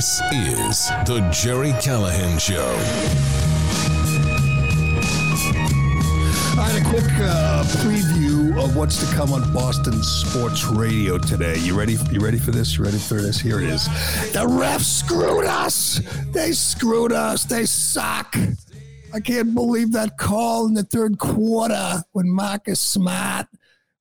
This is The Jerry Callahan Show. All right, a quick uh, preview of what's to come on Boston Sports Radio today. You ready? You ready for this? You ready for this? Here it is. The refs screwed us. They screwed us. They suck. I can't believe that call in the third quarter when Marcus Smart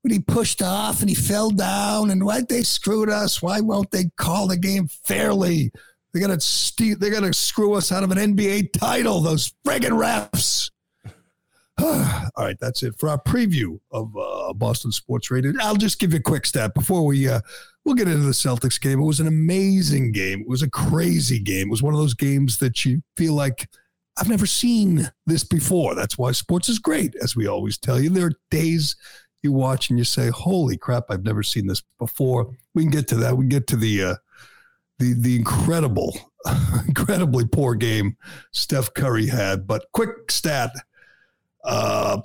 when he pushed off and he fell down and why they screwed us? Why won't they call the game fairly? They're gonna st- they're gonna screw us out of an NBA title. Those friggin' refs. All right, that's it for our preview of uh, Boston Sports Radio. I'll just give you a quick stat before we uh, we'll get into the Celtics game. It was an amazing game. It was a crazy game. It was one of those games that you feel like I've never seen this before. That's why sports is great, as we always tell you. There are days you watch and you say, "Holy crap! I've never seen this before." We can get to that. We can get to the uh, the the incredible, incredibly poor game Steph Curry had. But quick stat: uh,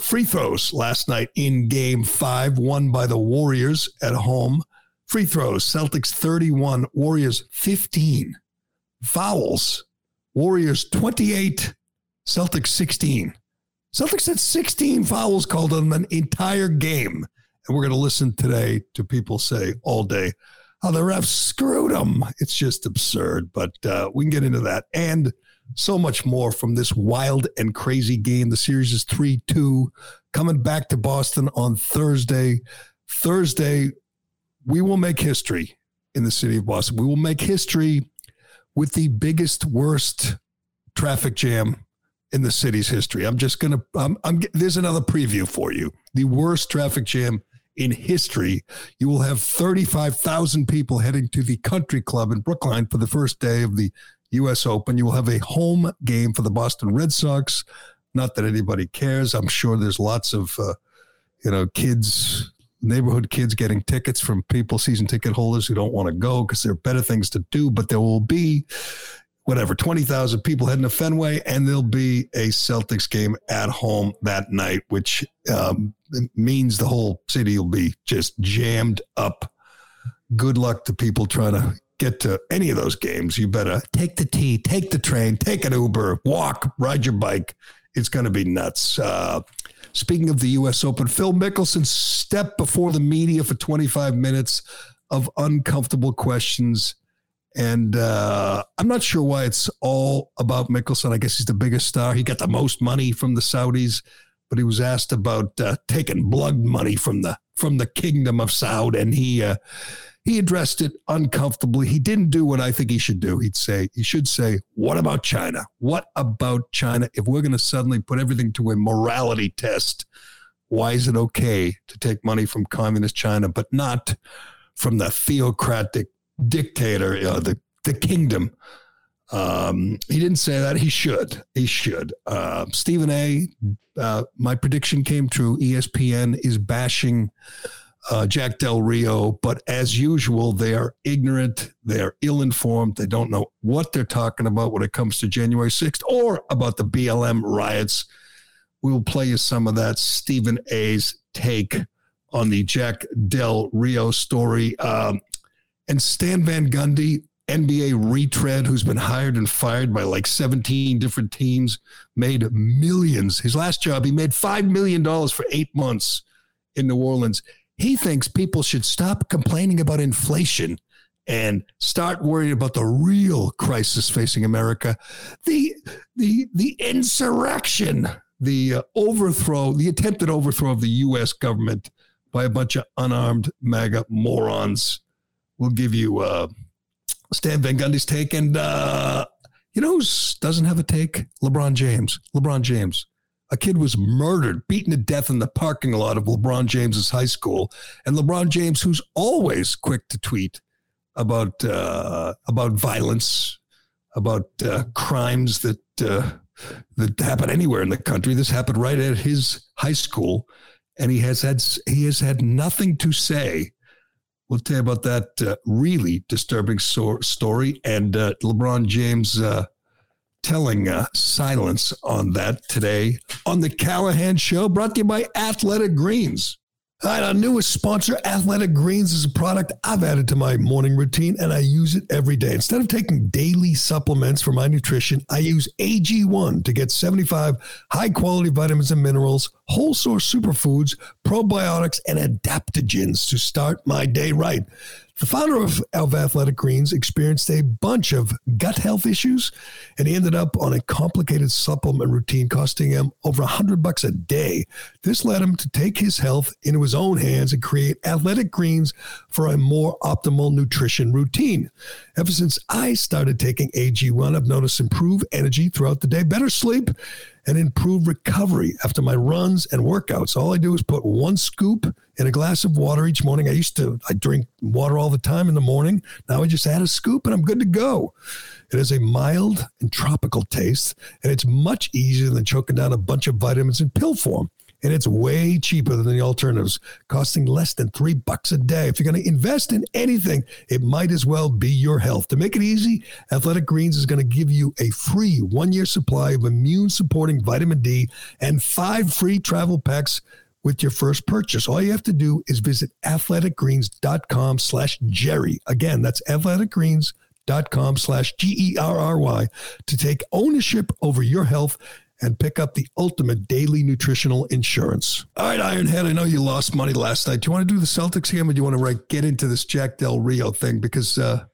free throws last night in Game Five, won by the Warriors at home. Free throws: Celtics thirty-one, Warriors fifteen. Fouls: Warriors twenty-eight, Celtics sixteen. Celtics had 16 fouls called on an entire game. And we're going to listen today to people say all day how the refs screwed them. It's just absurd, but uh, we can get into that and so much more from this wild and crazy game. The series is 3 2, coming back to Boston on Thursday. Thursday, we will make history in the city of Boston. We will make history with the biggest, worst traffic jam in the city's history. I'm just to, I'm, I'm, there's another preview for you. The worst traffic jam in history. You will have 35,000 people heading to the country club in Brookline for the first day of the U.S. Open. You will have a home game for the Boston Red Sox. Not that anybody cares. I'm sure there's lots of, uh, you know, kids, neighborhood kids getting tickets from people, season ticket holders who don't want to go because there are better things to do. But there will be whatever, 20,000 people heading to Fenway, and there'll be a Celtics game at home that night, which um, means the whole city will be just jammed up. Good luck to people trying to get to any of those games. You better take the T, take the train, take an Uber, walk, ride your bike. It's going to be nuts. Uh, speaking of the U.S. Open, Phil Mickelson stepped before the media for 25 minutes of uncomfortable questions and uh, I'm not sure why it's all about Mickelson. I guess he's the biggest star. He got the most money from the Saudis, but he was asked about uh, taking blood money from the from the kingdom of Saud, and he uh, he addressed it uncomfortably. He didn't do what I think he should do. He'd say he should say, "What about China? What about China? If we're going to suddenly put everything to a morality test, why is it okay to take money from communist China, but not?" From the theocratic dictator, uh, the the kingdom. Um, he didn't say that. He should. He should. Uh, Stephen A. Uh, my prediction came true. ESPN is bashing uh, Jack Del Rio, but as usual, they are ignorant. They are ill informed. They don't know what they're talking about when it comes to January 6th or about the BLM riots. We will play you some of that Stephen A.'s take on the Jack Del Rio story. Um, and Stan Van Gundy, NBA retread, who's been hired and fired by like 17 different teams, made millions. His last job, he made $5 million for eight months in New Orleans. He thinks people should stop complaining about inflation and start worrying about the real crisis facing America, the the the insurrection, the uh, overthrow, the attempted overthrow of the U.S. government by a bunch of unarmed MAGA morons we'll give you uh, Stan Van Gundy's take. And uh, you know who doesn't have a take? LeBron James. LeBron James. A kid was murdered, beaten to death in the parking lot of LeBron James's high school. And LeBron James, who's always quick to tweet about uh, about violence, about uh, crimes that uh, that happen anywhere in the country. This happened right at his high school, and he has had he has had nothing to say We'll tell you about that uh, really disturbing so- story and uh, LeBron James uh, telling uh, silence on that today on the Callahan Show, brought to you by Athletic Greens. All right, our newest sponsor, Athletic Greens, is a product I've added to my morning routine and I use it every day. Instead of taking daily supplements for my nutrition, I use AG1 to get 75 high quality vitamins and minerals, whole source superfoods, probiotics, and adaptogens to start my day right. The founder of, of Athletic Greens experienced a bunch of gut health issues, and he ended up on a complicated supplement routine costing him over a hundred bucks a day. This led him to take his health into his own hands and create Athletic Greens for a more optimal nutrition routine. Ever since I started taking AG1, I've noticed improved energy throughout the day, better sleep, and improve recovery after my runs and workouts. All I do is put one scoop in a glass of water each morning. I used to I drink water all the time in the morning. Now I just add a scoop and I'm good to go. It has a mild and tropical taste, and it's much easier than choking down a bunch of vitamins in pill form and it's way cheaper than the alternatives, costing less than three bucks a day. If you're going to invest in anything, it might as well be your health. To make it easy, Athletic Greens is going to give you a free one year supply of immune supporting vitamin D and five free travel packs with your first purchase. All you have to do is visit athleticgreens.com slash Jerry. Again, that's athleticgreens.com slash G E R R Y to take ownership over your health and pick up the ultimate daily nutritional insurance. All right, Ironhead, I know you lost money last night. Do you want to do the Celtics game or do you want to right, get into this Jack Del Rio thing? Because uh,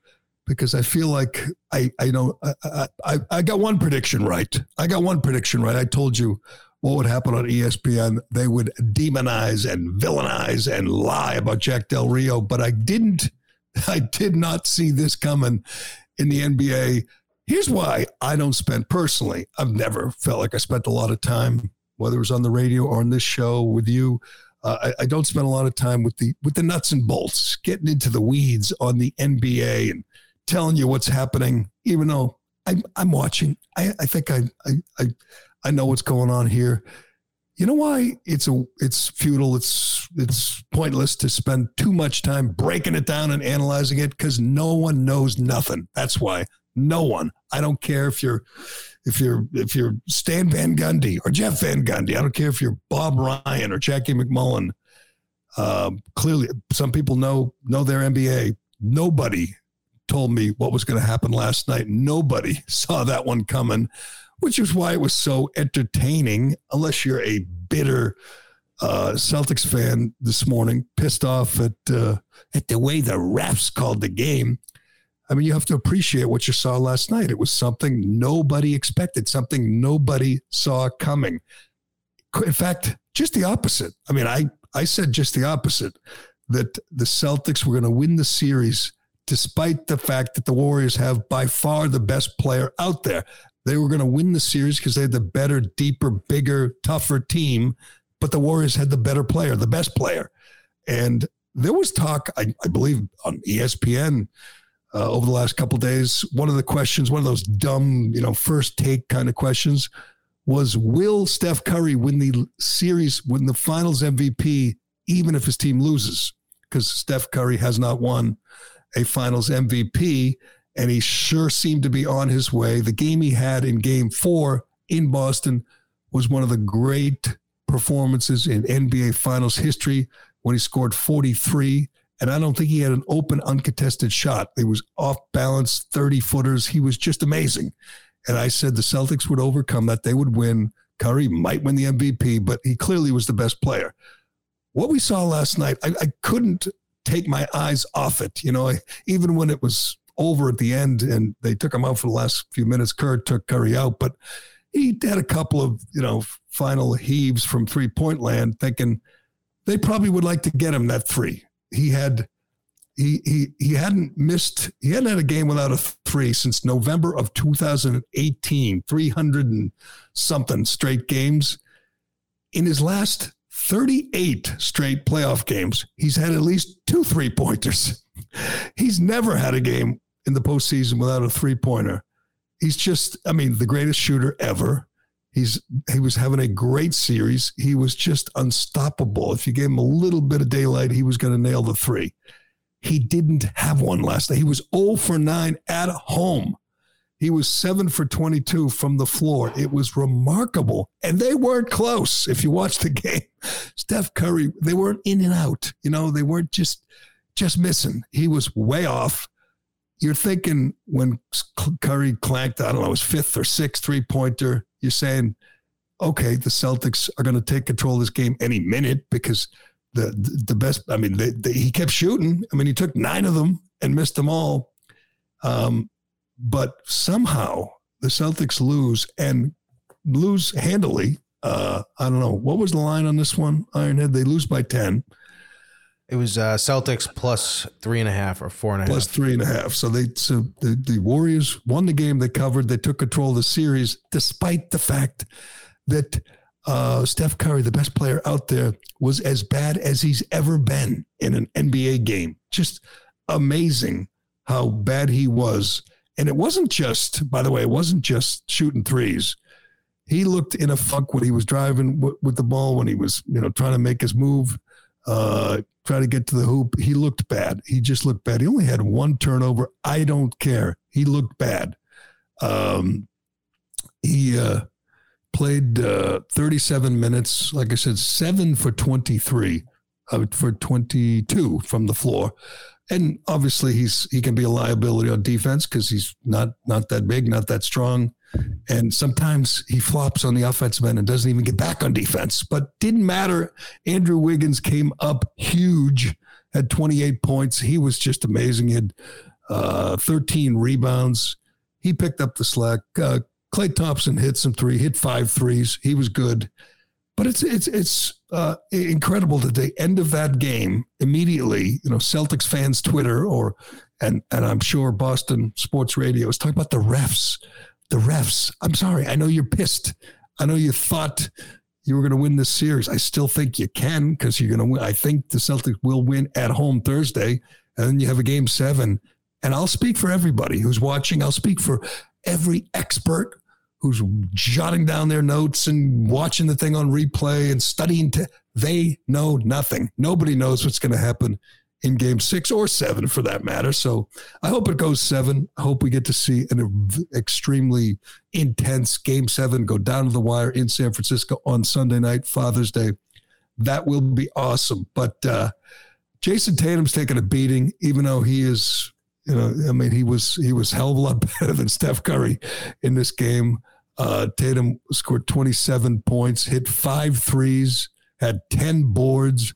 because I feel like I I know I, I I got one prediction right. I got one prediction right. I told you what would happen on ESPN. They would demonize and villainize and lie about Jack Del Rio, but I didn't. I did not see this coming in the NBA Here's why I don't spend personally. I've never felt like I spent a lot of time, whether it was on the radio or on this show with you. Uh, I, I, don't spend a lot of time with the with the nuts and bolts, getting into the weeds on the NBA and telling you what's happening. Even though I'm I'm watching, I, I think I, I I know what's going on here. You know why it's a it's futile. It's it's pointless to spend too much time breaking it down and analyzing it because no one knows nothing. That's why no one. I don't care if you're if you're if you're Stan Van Gundy or Jeff Van Gundy. I don't care if you're Bob Ryan or Jackie MacMullan. Um, clearly, some people know know their NBA. Nobody told me what was going to happen last night. Nobody saw that one coming, which is why it was so entertaining. Unless you're a bitter uh, Celtics fan this morning, pissed off at uh, at the way the refs called the game. I mean, you have to appreciate what you saw last night. It was something nobody expected, something nobody saw coming. In fact, just the opposite. I mean, I, I said just the opposite that the Celtics were going to win the series despite the fact that the Warriors have by far the best player out there. They were going to win the series because they had the better, deeper, bigger, tougher team, but the Warriors had the better player, the best player. And there was talk, I, I believe, on ESPN uh, over the last couple days. One of the questions, one of those dumb, you know, first take kind of questions was will Steph Curry win the series, win the finals MVP, even if his team loses? Because Steph Curry has not won a finals MVP, and he sure seemed to be on his way. The game he had in game four in Boston was one of the great performances in NBA finals history when he scored 43 and I don't think he had an open, uncontested shot. It was off balance, 30 footers. He was just amazing. And I said the Celtics would overcome that. They would win. Curry might win the MVP, but he clearly was the best player. What we saw last night, I, I couldn't take my eyes off it. You know, I, even when it was over at the end and they took him out for the last few minutes, Kerr took Curry out, but he had a couple of, you know, final heaves from three point land thinking they probably would like to get him that three he had he he he hadn't missed he hadn't had a game without a three since November of 2018 300 and something straight games. In his last 38 straight playoff games he's had at least two three pointers he's never had a game in the postseason without a three pointer he's just I mean the greatest shooter ever He's he was having a great series. He was just unstoppable. If you gave him a little bit of daylight, he was going to nail the three. He didn't have one last night. He was 0 for 9 at home. He was seven for 22 from the floor. It was remarkable. And they weren't close. If you watch the game, Steph Curry, they weren't in and out. You know, they weren't just just missing. He was way off. You're thinking when Curry clanked, I don't know, his fifth or sixth three pointer, you're saying, okay, the Celtics are going to take control of this game any minute because the the best. I mean, they, they, he kept shooting. I mean, he took nine of them and missed them all. Um, but somehow the Celtics lose and lose handily. Uh, I don't know what was the line on this one. Ironhead. They lose by ten. It was uh, Celtics plus three and a half or four and a plus half. three and a half. So they so the, the Warriors won the game. They covered. They took control of the series, despite the fact that uh, Steph Curry, the best player out there, was as bad as he's ever been in an NBA game. Just amazing how bad he was. And it wasn't just, by the way, it wasn't just shooting threes. He looked in a funk when he was driving w- with the ball, when he was, you know, trying to make his move uh, try to get to the hoop. He looked bad. He just looked bad. He only had one turnover. I don't care. He looked bad. Um, he uh, played uh, 37 minutes. Like I said, seven for 23, uh, for 22 from the floor. And obviously, he's he can be a liability on defense because he's not not that big, not that strong. And sometimes he flops on the offensive end and doesn't even get back on defense. But didn't matter. Andrew Wiggins came up huge, had 28 points. He was just amazing. He had uh, 13 rebounds. He picked up the slack. Uh, Klay Thompson hit some three, hit five threes. He was good. But it's it's it's uh, incredible that the end of that game immediately, you know, Celtics fans Twitter or and and I'm sure Boston sports radio is talking about the refs the refs. I'm sorry. I know you're pissed. I know you thought you were going to win this series. I still think you can because you're going to win. I think the Celtics will win at home Thursday, and then you have a game seven. And I'll speak for everybody who's watching. I'll speak for every expert who's jotting down their notes and watching the thing on replay and studying. To, they know nothing. Nobody knows what's going to happen in game six or seven for that matter. So I hope it goes seven. I hope we get to see an extremely intense game seven go down to the wire in San Francisco on Sunday night, Father's Day. That will be awesome. But uh, Jayson Tatum's taking a beating, even though he is, you know, I mean, he was he was hell of a lot better than Steph Curry in this game. Uh, Tatum scored 27 points, hit five threes, had 10 boards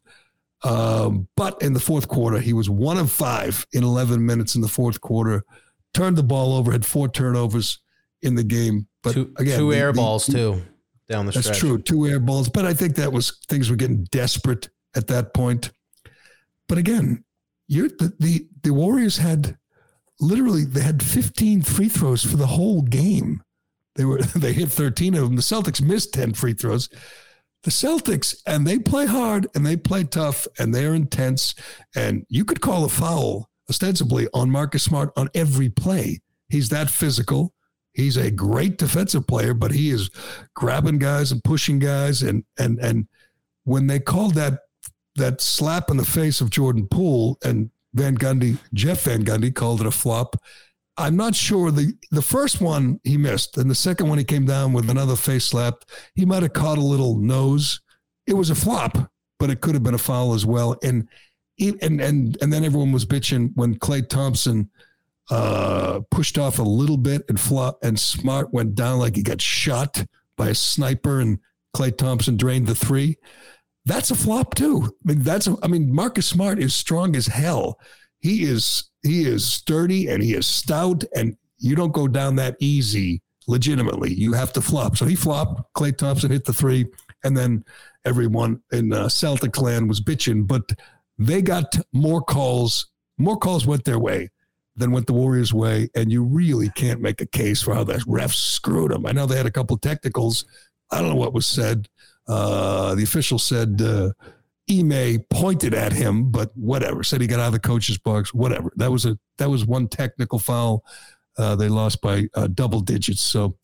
um, but in the fourth quarter, he was one of five in 11 minutes in the fourth quarter. Turned the ball over, had four turnovers in the game. But two, again, two the, air the, balls too down the that's stretch. true, two air balls. But I think that was things were getting desperate at that point. But again, you're the the, the Warriors had literally they had 15 free throws for the whole game. They were they hit 13 of them. The Celtics missed 10 free throws the Celtics, and they play hard and they play tough and they're intense. And you could call a foul ostensibly on Marcus Smart on every play. He's that physical. He's a great defensive player, but he is grabbing guys and pushing guys. And and and when they called that that slap in the face of Jordan Poole and Van Gundy, Jeff Van Gundy called it a flop. I'm not sure the the first one he missed, and the second one he came down with another face slap. He might have caught a little nose. It was a flop, but it could have been a foul as well. And and and and then everyone was bitching when Klay Thompson uh, pushed off a little bit and flop and Smart went down like he got shot by a sniper, and Klay Thompson drained the three. That's a flop too. I mean, that's a, I mean Marcus Smart is strong as hell. He is he is sturdy and he is stout, and you don't go down that easy legitimately. You have to flop. So he flopped. Klay Thompson hit the three, and then everyone in uh, Celtic clan was bitching, but they got more calls. More calls went their way than went the Warriors' way, and you really can't make a case for how the refs screwed them. I know they had a couple technicals. I don't know what was said. Uh, the official said uh, Ime pointed at him, but whatever. Said he got out of the coach's box. Whatever. That was a that was one technical foul. Uh, they lost by uh, double digits. So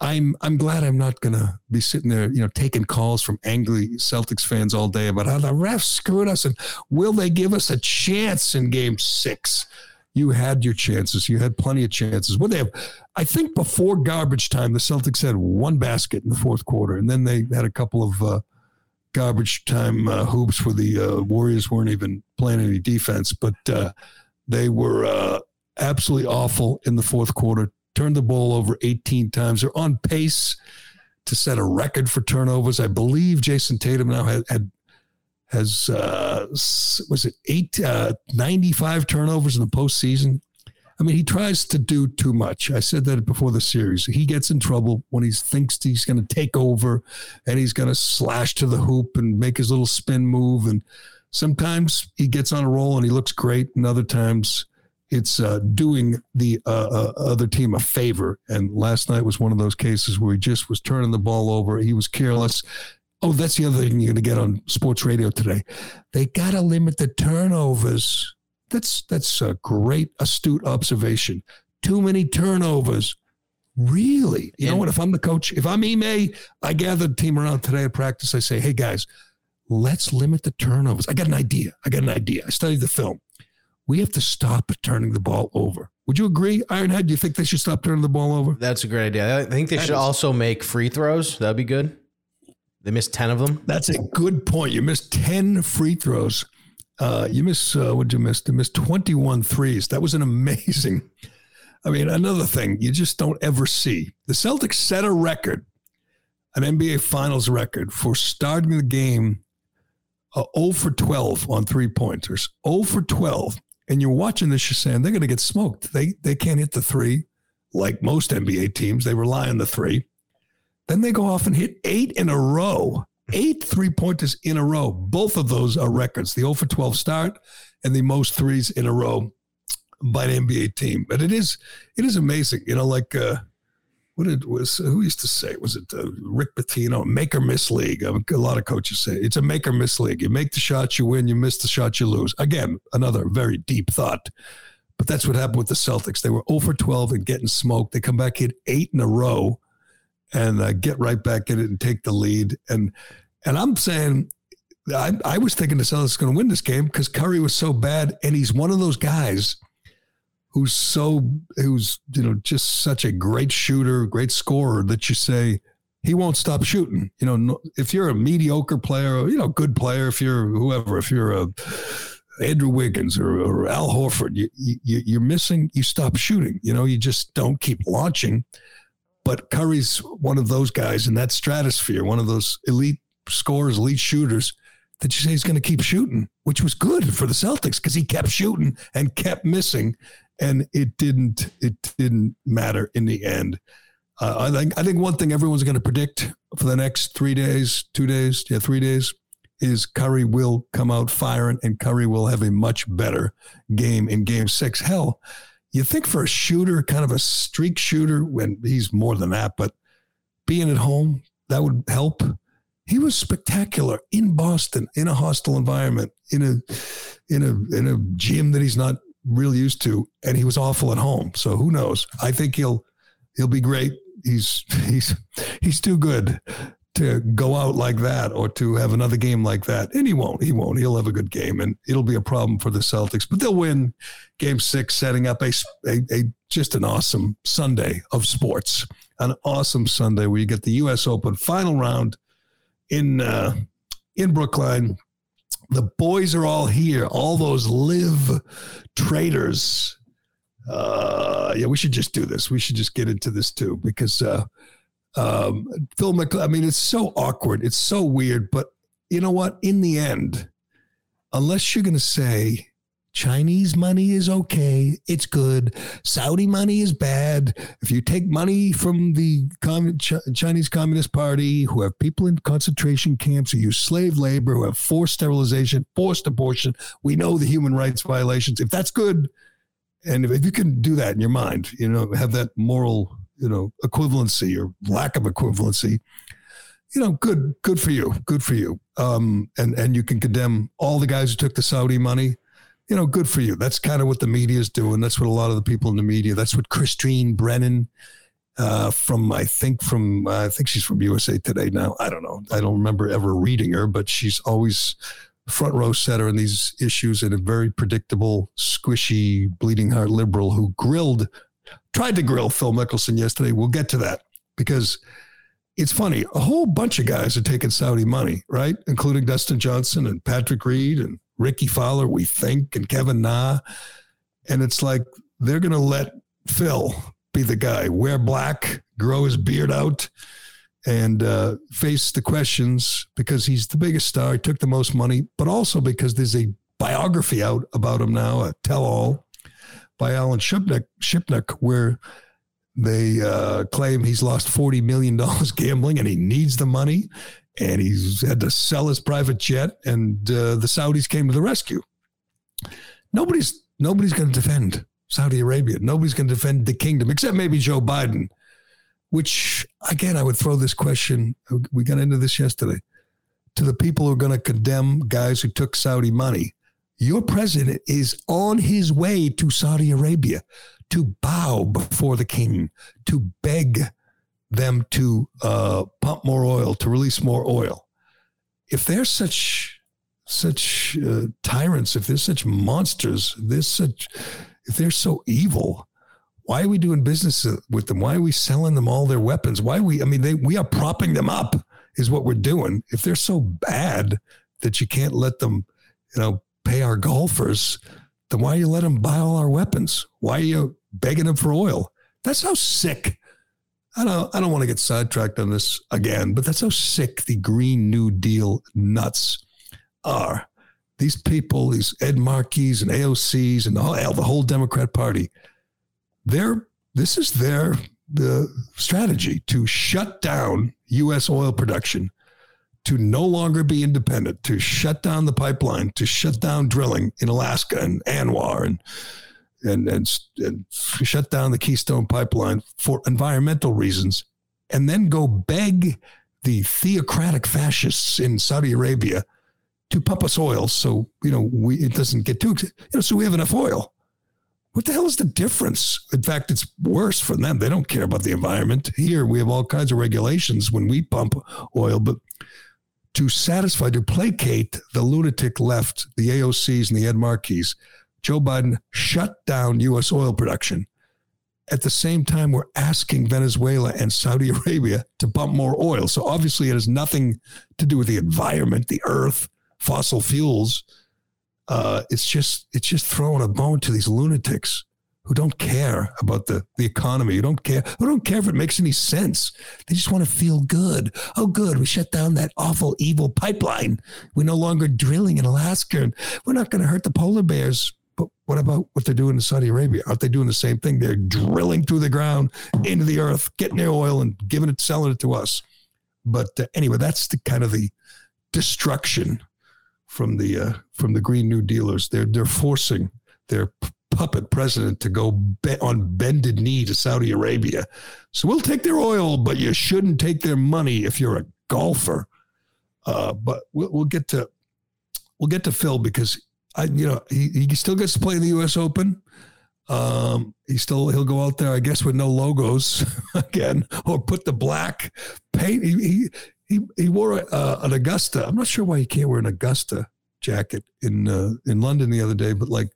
I'm I'm glad I'm not gonna be sitting there, you know, taking calls from angry Celtics fans all day about how the refs screwed us and will they give us a chance in Game Six? you had your chances. You had plenty of chances. What they have, I think before garbage time, the Celtics had one basket in the fourth quarter, and then they had a couple of uh, garbage time uh, hoops where the uh, Warriors weren't even playing any defense, but uh, they were uh, absolutely awful in the fourth quarter. Turned the ball over 18 times. They're on pace to set a record for turnovers. I believe Jayson Tatum now had, had has uh, was it eight uh, 95 turnovers in the postseason. I mean, he tries to do too much. I said that before the series. He gets in trouble when he thinks he's going to take over and he's going to slash to the hoop and make his little spin move. And sometimes he gets on a roll and he looks great, and other times it's uh, doing the uh, uh, other team a favor. And last night was one of those cases where he just was turning the ball over. He was careless. Oh, that's the other thing you're going to get on sports radio today. They got to limit the turnovers. That's that's a great astute observation. Too many turnovers. Really? You know what? If I'm the coach, if I'm Ime, I gather the team around today at practice. I say, hey guys, let's limit the turnovers. I got an idea. I got an idea. I studied the film. We have to stop turning the ball over. Would you agree, Ironhead? Do you think they should stop turning the ball over? That's a great idea. I think they That should is- also make free throws. That'd be good. They missed 10 of them. That's a good point. You missed 10 free throws. Uh, you missed, uh, what'd you miss? You missed 21 threes. That was an amazing. I mean, another thing you just don't ever see. The Celtics set a record, an NBA Finals record, for starting the game uh, 0 for 12 on three pointers. 0 for 12. And you're watching this, you're saying they're going to get smoked. They, they can't hit the three like most NBA teams. They rely on the three. Then they go off and hit eight in a row, eight three pointers in a row. Both of those are records the 0 for 12 start and the most threes in a row by an NBA team. But it is it is amazing. You know, like uh, what it was, who used to say, was it uh, Rick Pitino, make or miss league? A lot of coaches say it's a make or miss league. You make the shot, you win, you miss the shot, you lose. Again, another very deep thought. But that's what happened with the Celtics. They were 0 for 12 and getting smoked. They come back, hit eight in a row and uh, get right back in it and take the lead. And and I'm saying, I, I was thinking the Celtics going to win this game because Curry was so bad, and he's one of those guys who's so who's you know just such a great shooter, great scorer that you say he won't stop shooting. You know, no, if you're a mediocre player, you know, good player, if you're whoever, if you're a Andrew Wiggins or, or Al Horford, you, you you're missing. You stop shooting. You know, you just don't keep launching but Curry's one of those guys in that stratosphere, one of those elite scorers, elite shooters that you say he's going to keep shooting, which was good for the Celtics because he kept shooting and kept missing, and it didn't it didn't matter in the end. Uh, I think I think one thing everyone's going to predict for the next three days, two days, yeah, three days, is Curry will come out firing, and Curry will have a much better game in Game Six. Hell, you think for a shooter, kind of a streak shooter, when he's more than that, but being at home, that would help. He was spectacular in Boston, in a hostile environment, in a in a in a gym that he's not really used to, and he was awful at home. So who knows? I think he'll he'll be great. He's he's he's too good to go out like that or to have another game like that. And he won't. He won't. He'll have a good game, and it'll be a problem for the Celtics. But they'll win Game Six, setting up a, a, a just an awesome Sunday of sports. An awesome Sunday where you get the U.S. Open final round in uh, in Brookline. The boys are all here. All those LIV traders. Uh, yeah, we should just do this. We should just get into this too because uh, um, Phil McCl- I mean, it's so awkward. It's so weird. But you know what? In the end, unless you're going to say Chinese money is okay, it's good. Saudi money is bad. If you take money from the Com- Ch- Chinese Communist Party, who have people in concentration camps, who use slave labor, who have forced sterilization, forced abortion, we know the human rights violations. If that's good, and if, if you can do that in your mind, you know, have that moral, you know, equivalency or lack of equivalency, you know, good, good for you, good for you. Um, and and you can condemn all the guys who took the Saudi money. You know, good for you. That's kind of what the media is doing. That's what a lot of the people in the media. That's what Christine Brennan uh, from I think from uh, I think she's from USA Today now. I don't know. I don't remember ever reading her, but she's always front row center in these issues and a very predictable, squishy, bleeding heart liberal who grilled, tried to grill Phil Mickelson yesterday. We'll get to that because it's funny. A whole bunch of guys are taking Saudi money, right? Including Dustin Johnson and Patrick Reed and Rickie Fowler, we think, and Kevin Na. And it's like they're going to let Phil be the guy, wear black, grow his beard out, and uh, face the questions because he's the biggest star, he took the most money, but also because there's a biography out about him now, a tell all by Alan Shipnick, Shipnuck where they uh, claim he's lost $40 million gambling and he needs the money and he's had to sell his private jet and uh, the Saudis came to the rescue. Nobody's nobody's going to defend Saudi Arabia. Nobody's going to defend the kingdom except maybe Joe Biden which again, I would throw this question. We got into this yesterday to the people who are going to condemn guys who took Saudi money. Your president is on his way to Saudi Arabia to bow before the king, to beg them to uh, pump more oil, to release more oil. If they're such such uh, tyrants, if they're such monsters, if they're such, if they're so evil, why are we doing business with them? Why are we selling them all their weapons? Why we, I mean, they, we are propping them up, is what we're doing. If they're so bad that you can't let them, you know, our golfers, then why you let them buy all our weapons? Why are you begging them for oil? That's how sick. I don't, I don't want to get sidetracked on this again, but that's how sick the Green New Deal nuts are. These people, these Ed Markeys and AOCs and whole, the whole Democrat Party, their this is their the strategy to shut down U.S. oil production, to no longer be independent, to shut down the pipeline, to shut down drilling in Alaska and ANWR and and and, and shut down the Keystone pipeline for environmental reasons, and then go beg the theocratic fascists in Saudi Arabia to pump us oil so you know we it doesn't get too you know so we have enough oil what the hell is the difference? In fact, it's worse for them. They don't care about the environment. Here, we have all kinds of regulations when we pump oil, but to satisfy, to placate the lunatic left, the AOCs and the Ed Markeys, Joe Biden shut down U.S. oil production. At the same time, we're asking Venezuela and Saudi Arabia to pump more oil. So obviously, it has nothing to do with the environment, the earth, fossil fuels uh, it's just it's just throwing a bone to these lunatics who don't care about the, the economy, who don't care, who don't care if it makes any sense. They just want to feel good. Oh, good, we shut down that awful, evil pipeline. We're no longer drilling in Alaska, and we're not going to hurt the polar bears. But what about what they're doing in Saudi Arabia? Aren't they doing the same thing? They're drilling through the ground into the earth, getting their oil and giving it, selling it to us. But uh, anyway, that's the kind of the destruction from the uh, from the Green New Dealers. They're they're forcing their puppet president to go be- on bended knee to Saudi Arabia. So we'll take their oil, but you shouldn't take their money if you're a golfer. Uh, but we'll, we'll get to we'll get to Phil because I you know he, he still gets to play in the U.S. Open. Um, he still he'll go out there, I guess, with no logos again, or put the black paint. He he, he, he wore uh, an Augusta. I'm not sure why he can't wear an Augusta jacket in uh, in London the other day, but like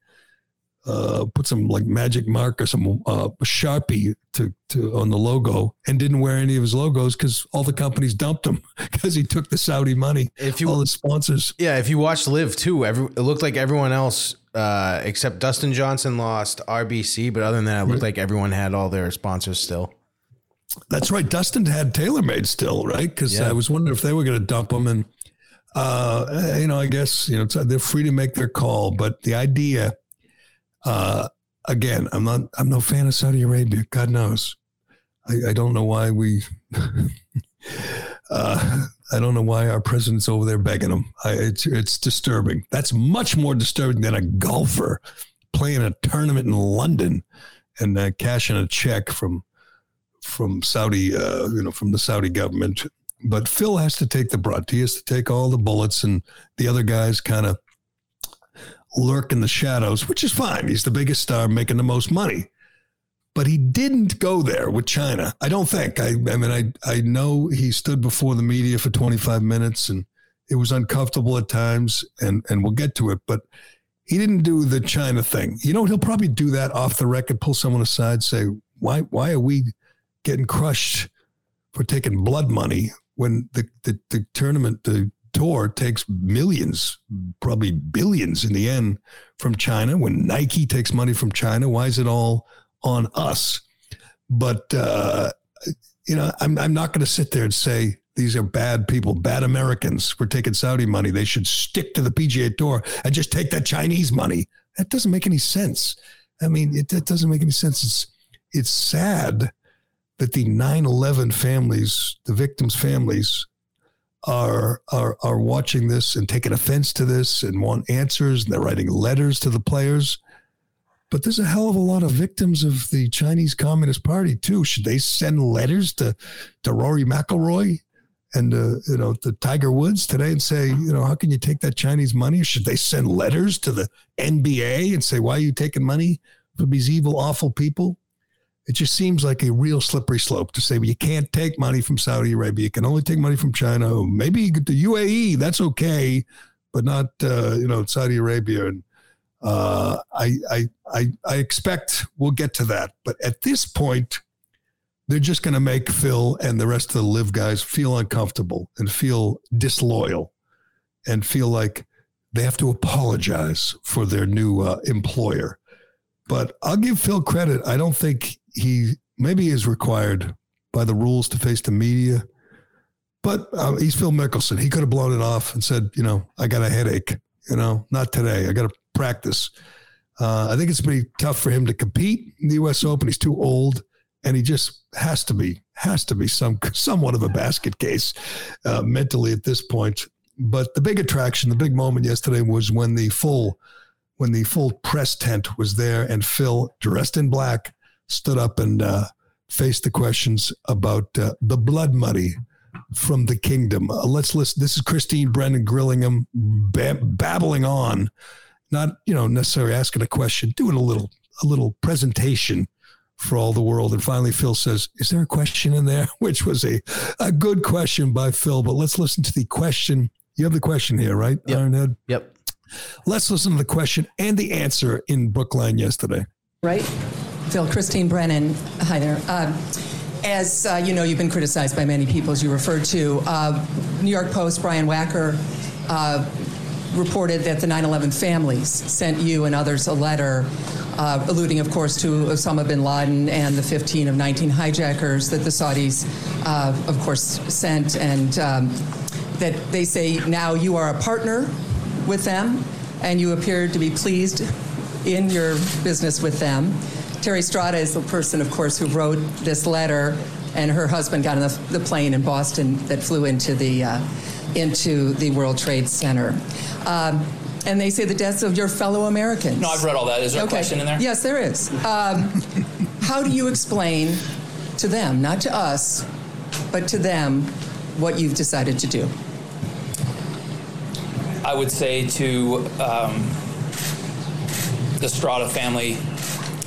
uh, put some like magic mark or some uh, sharpie to, to on the logo and didn't wear any of his logos because all the companies dumped him because he took the Saudi money. If you all the sponsors, yeah, if you watched LIV too, every, it looked like everyone else uh, except Dustin Johnson lost RBC, but other than that, it looked right. like everyone had all their sponsors still. That's right. Dustin had TaylorMade still, right? Because yeah. I was wondering if they were going to dump him. And, uh, you know, I guess, you know, they're free to make their call. But the idea, uh, again, I'm not, I'm no fan of Saudi Arabia. God knows. I, I don't know why we, uh, I don't know why our president's over there begging them. I, it's, it's disturbing. That's much more disturbing than a golfer playing a tournament in London and uh, cashing a check from from Saudi, uh, you know, from the Saudi government. But Phil has to take the brunt. He has to take all the bullets, and the other guys kind of lurk in the shadows, which is fine. He's the biggest star, making the most money. But he didn't go there with China. I don't think. I, I mean, I I know he stood before the media for 25 minutes and it was uncomfortable at times, and and we'll get to it. But he didn't do the China thing. You know, he'll probably do that off the record, pull someone aside, say, "Why why are we getting crushed for taking blood money when the the, the tournament the tour takes millions, probably billions in the end from China. When Nike takes money from China, why is it all on us? But uh, you know, I'm I'm not going to sit there and say these are bad people, bad Americans for taking Saudi money. They should stick to the PGA Tour and just take that Chinese money. That doesn't make any sense. I mean, it, it doesn't make any sense. It's it's sad that the 9/11 families, the victims' families, are are are watching this and taking offense to this and want answers and they're writing letters to the players. But there's a hell of a lot of victims of the Chinese Communist Party too. Should they send letters to to Rory McIlroy and uh, you know to Tiger Woods today and say, you know, how can you take that Chinese money? Should they send letters to the NBA and say, why are you taking money from these evil, awful people? It just seems like a real slippery slope to say well, you can't take money from Saudi Arabia. You can only take money from China. Maybe the UAE, that's okay, but not uh, you know Saudi Arabia. And uh, I, I I I expect we'll get to that. But at this point, they're just going to make Phil and the rest of the LIV guys feel uncomfortable and feel disloyal and feel like they have to apologize for their new uh, employer. But I'll give Phil credit. I don't think he maybe is required by the rules to face the media. But uh, he's Phil Mickelson. He could have blown it off and said, you know, I got a headache. You know, not today. I got to practice. Uh, I think it's pretty tough for him to compete in the U.S. Open. He's too old, and he just has to be has to be some somewhat of a basket case uh, mentally at this point. But the big attraction, the big moment yesterday was when the full when the full press tent was there, and Phil, dressed in black, stood up and uh, faced the questions about uh, the blood money from the kingdom. Uh, let's listen. This is Christine Brennan grilling him, babbling on, not you know necessarily asking a question, doing a little a little presentation for all the world. And finally, Phil says, "Is there a question in there?" Which was a a good question by Phil. But let's listen to the question. You have the question here, right, yep. Ironhead? Yep. Let's listen to the question and the answer in Brookline yesterday. Right. Phil, Christine Brennan. Hi there. Uh, as uh, you know, you've been criticized by many people, as you referred to. Uh, New York Post, Brian Wacker, uh, reported that the 9 11 families sent you and others a letter, uh, alluding, of course, to Osama bin Laden and the 15 of 19 hijackers that the Saudis, uh, of course, sent, and um, that they say now you are a partner with them and you appear to be pleased in your business with them. Terry Strada is the person, of course, who wrote this letter, and her husband got on the, the plane in Boston that flew into the uh, into the World Trade Center. Um, and they say the deaths of your fellow Americans. No, I've read all that. Is there okay. a question in there? Yes, there is. Um, how do you explain to them, not to us, but to them, what you've decided to do? I would say to um, the Strada family,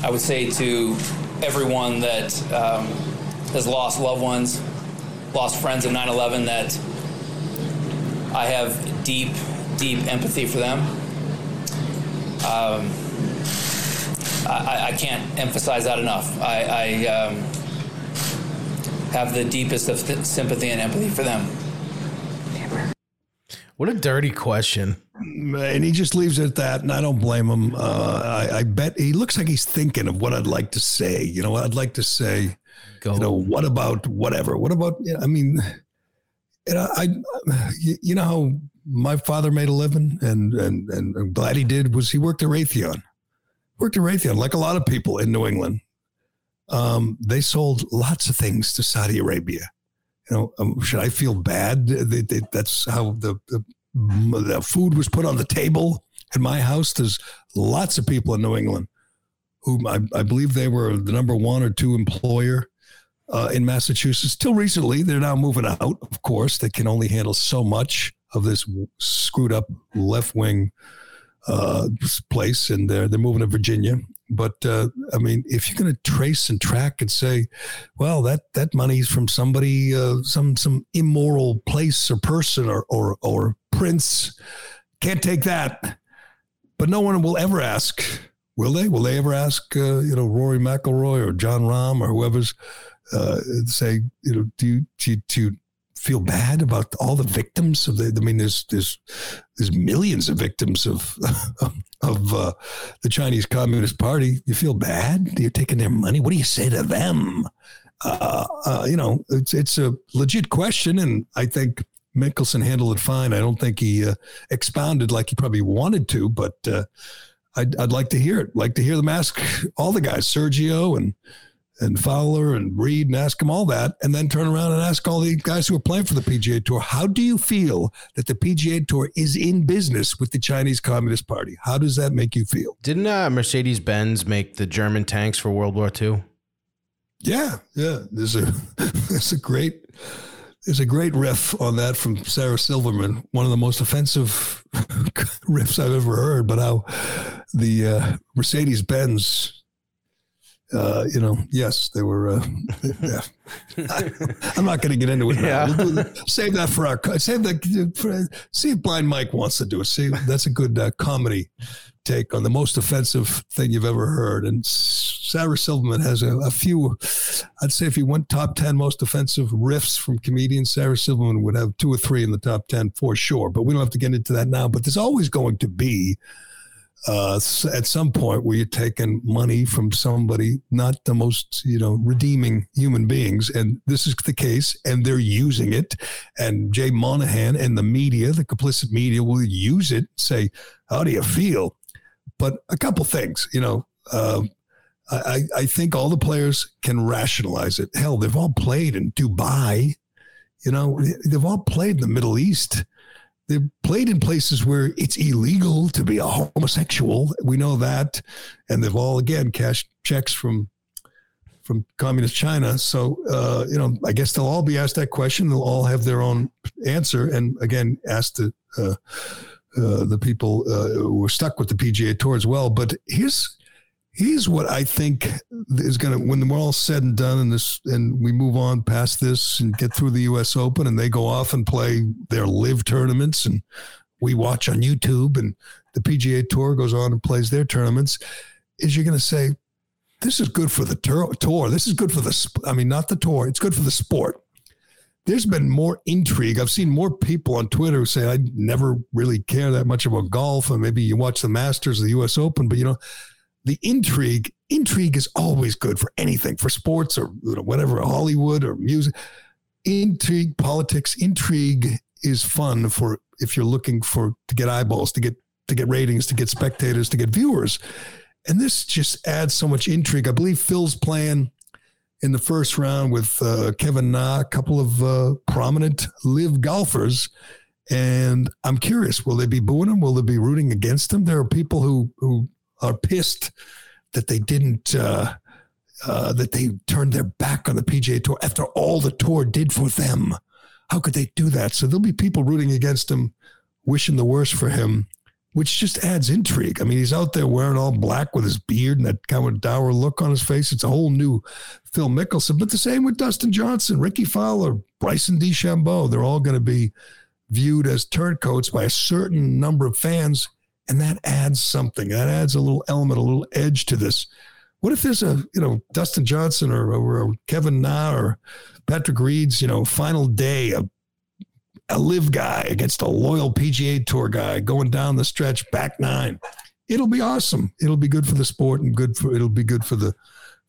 I would say to everyone that um, has lost loved ones, lost friends in 9 11, that I have deep, deep empathy for them. Um, I, I, can't emphasize that enough. I, I um, have the deepest of th- sympathy and empathy for them. What a dirty question. And he just leaves it at that, and I don't blame him. Uh, I, I, bet he looks like he's thinking of what I'd like to say. You know, what I'd like to say, Go. you know, what about whatever? What about? I mean, you know, I, you know how my father made a living, and and and I'm glad he did. Was he worked at Raytheon? Worked at Raytheon, like a lot of people in New England. Um, they sold lots of things to Saudi Arabia you know, um, should I feel bad? They, they, that's how the, the, the food was put on the table in my house. There's lots of people in New England who I, I believe they were the number one or two employer uh, in Massachusetts. Till recently, they're now moving out. Of course, they can only handle so much of this screwed up left wing uh, place, and they're they're moving to Virginia. But uh, I mean, if you're going to trace and track and say, well, that that money's from somebody, uh, some some immoral place or person or or or prince, can't take that. But no one will ever ask, will they? Will they ever ask, uh, you know, Rory McIlroy or Jon Rahm or whoever's uh, say, you know, do you, do you, do you feel bad about all the victims of the. I mean, there's there's there's millions of victims of of uh, the Chinese Communist Party. You feel bad? You're taking their money. What do you say to them? Uh, uh, you know, it's it's a legit question, and I think Mickelson handled it fine. I don't think he uh, expounded like he probably wanted to, but uh, I'd, I'd like to hear it. Like to hear them ask all the guys, Sergio and and Fowler and Reed and ask them all that, and then turn around and ask all the guys who are playing for the PGA Tour, how do you feel that the PGA Tour is in business with the Chinese Communist Party? How does that make you feel? Didn't uh, Mercedes Benz make the German tanks for World War II? Yeah, yeah. There's a there's a great there's a great riff on that from Sarah Silverman, one of the most offensive riffs I've ever heard. But how the uh, Mercedes Benz uh, you know, yes, they were. Uh, yeah. I, am not going to get into it. Yeah. We'll save that for our. Save that. For, see if Blind Mike wants to do it. See, that's a good uh, comedy take on the most offensive thing you've ever heard. And Sarah Silverman has a, a, few. I'd say if you went top ten most offensive riffs from comedians, Sarah Silverman would have two or three in the top ten for sure. But we don't have to get into that now. But there's always going to be uh, at some point where you're taking money from somebody, not the most, you know, redeeming human beings. And this is the case, and they're using it. And Jay Monahan and the media, the complicit media, will use it, say, How do you feel? But a couple things, you know, uh, I, I think all the players can rationalize it. Hell, they've all played in Dubai. You know, they've all played in the Middle East they've played in places where it's illegal to be a homosexual. We know that, and they've all again cashed checks from from communist China. So uh, you know, I guess they'll all be asked that question. They'll all have their own answer, and again, ask the uh, uh, the people uh, who are stuck with the PGA Tour as well. But here's he's what I think is going to when we're all said and done and this and we move on past this and get through the US Open and they go off and play their LIV tournaments and we watch on YouTube and the PGA Tour goes on and plays their tournaments is you're going to say this is good for the tour this is good for the I mean not the tour it's good for the sport there's been more intrigue. I've seen more people on Twitter who say I never really care that much about golf, and maybe you watch the Masters, or the U.S. Open, but you know, the intrigue intrigue is always good for anything for sports or you know, whatever hollywood or music. Intrigue politics intrigue is fun for if you're looking for to get eyeballs to get to get ratings to get spectators to get viewers. And this just adds so much intrigue. I believe phil's playing in the first round with uh, kevin na a couple of uh, prominent LIV golfers. And i'm curious will they be booing him? Will they be rooting against him? There are people who who are pissed that they didn't uh, uh, that they turned their back on the PGA Tour after all the tour did for them. How could they do that? So there'll be people rooting against him, wishing the worst for him, which just adds intrigue. I mean, he's out there wearing all black with his beard and that kind of dour look on his face. It's a whole new Phil Mickelson. But the same with Dustin Johnson, Rickie Fowler, Bryson DeChambeau. They're all going to be viewed as turncoats by a certain number of fans and that adds something. That adds a little element, a little edge to this. What if there's a you know Dustin Johnson or, or Kevin Na or Patrick Reed's you know final day a a LIV guy against a loyal PGA Tour guy going down the stretch back nine. It'll be awesome. It'll be good for the sport and good for it'll be good for the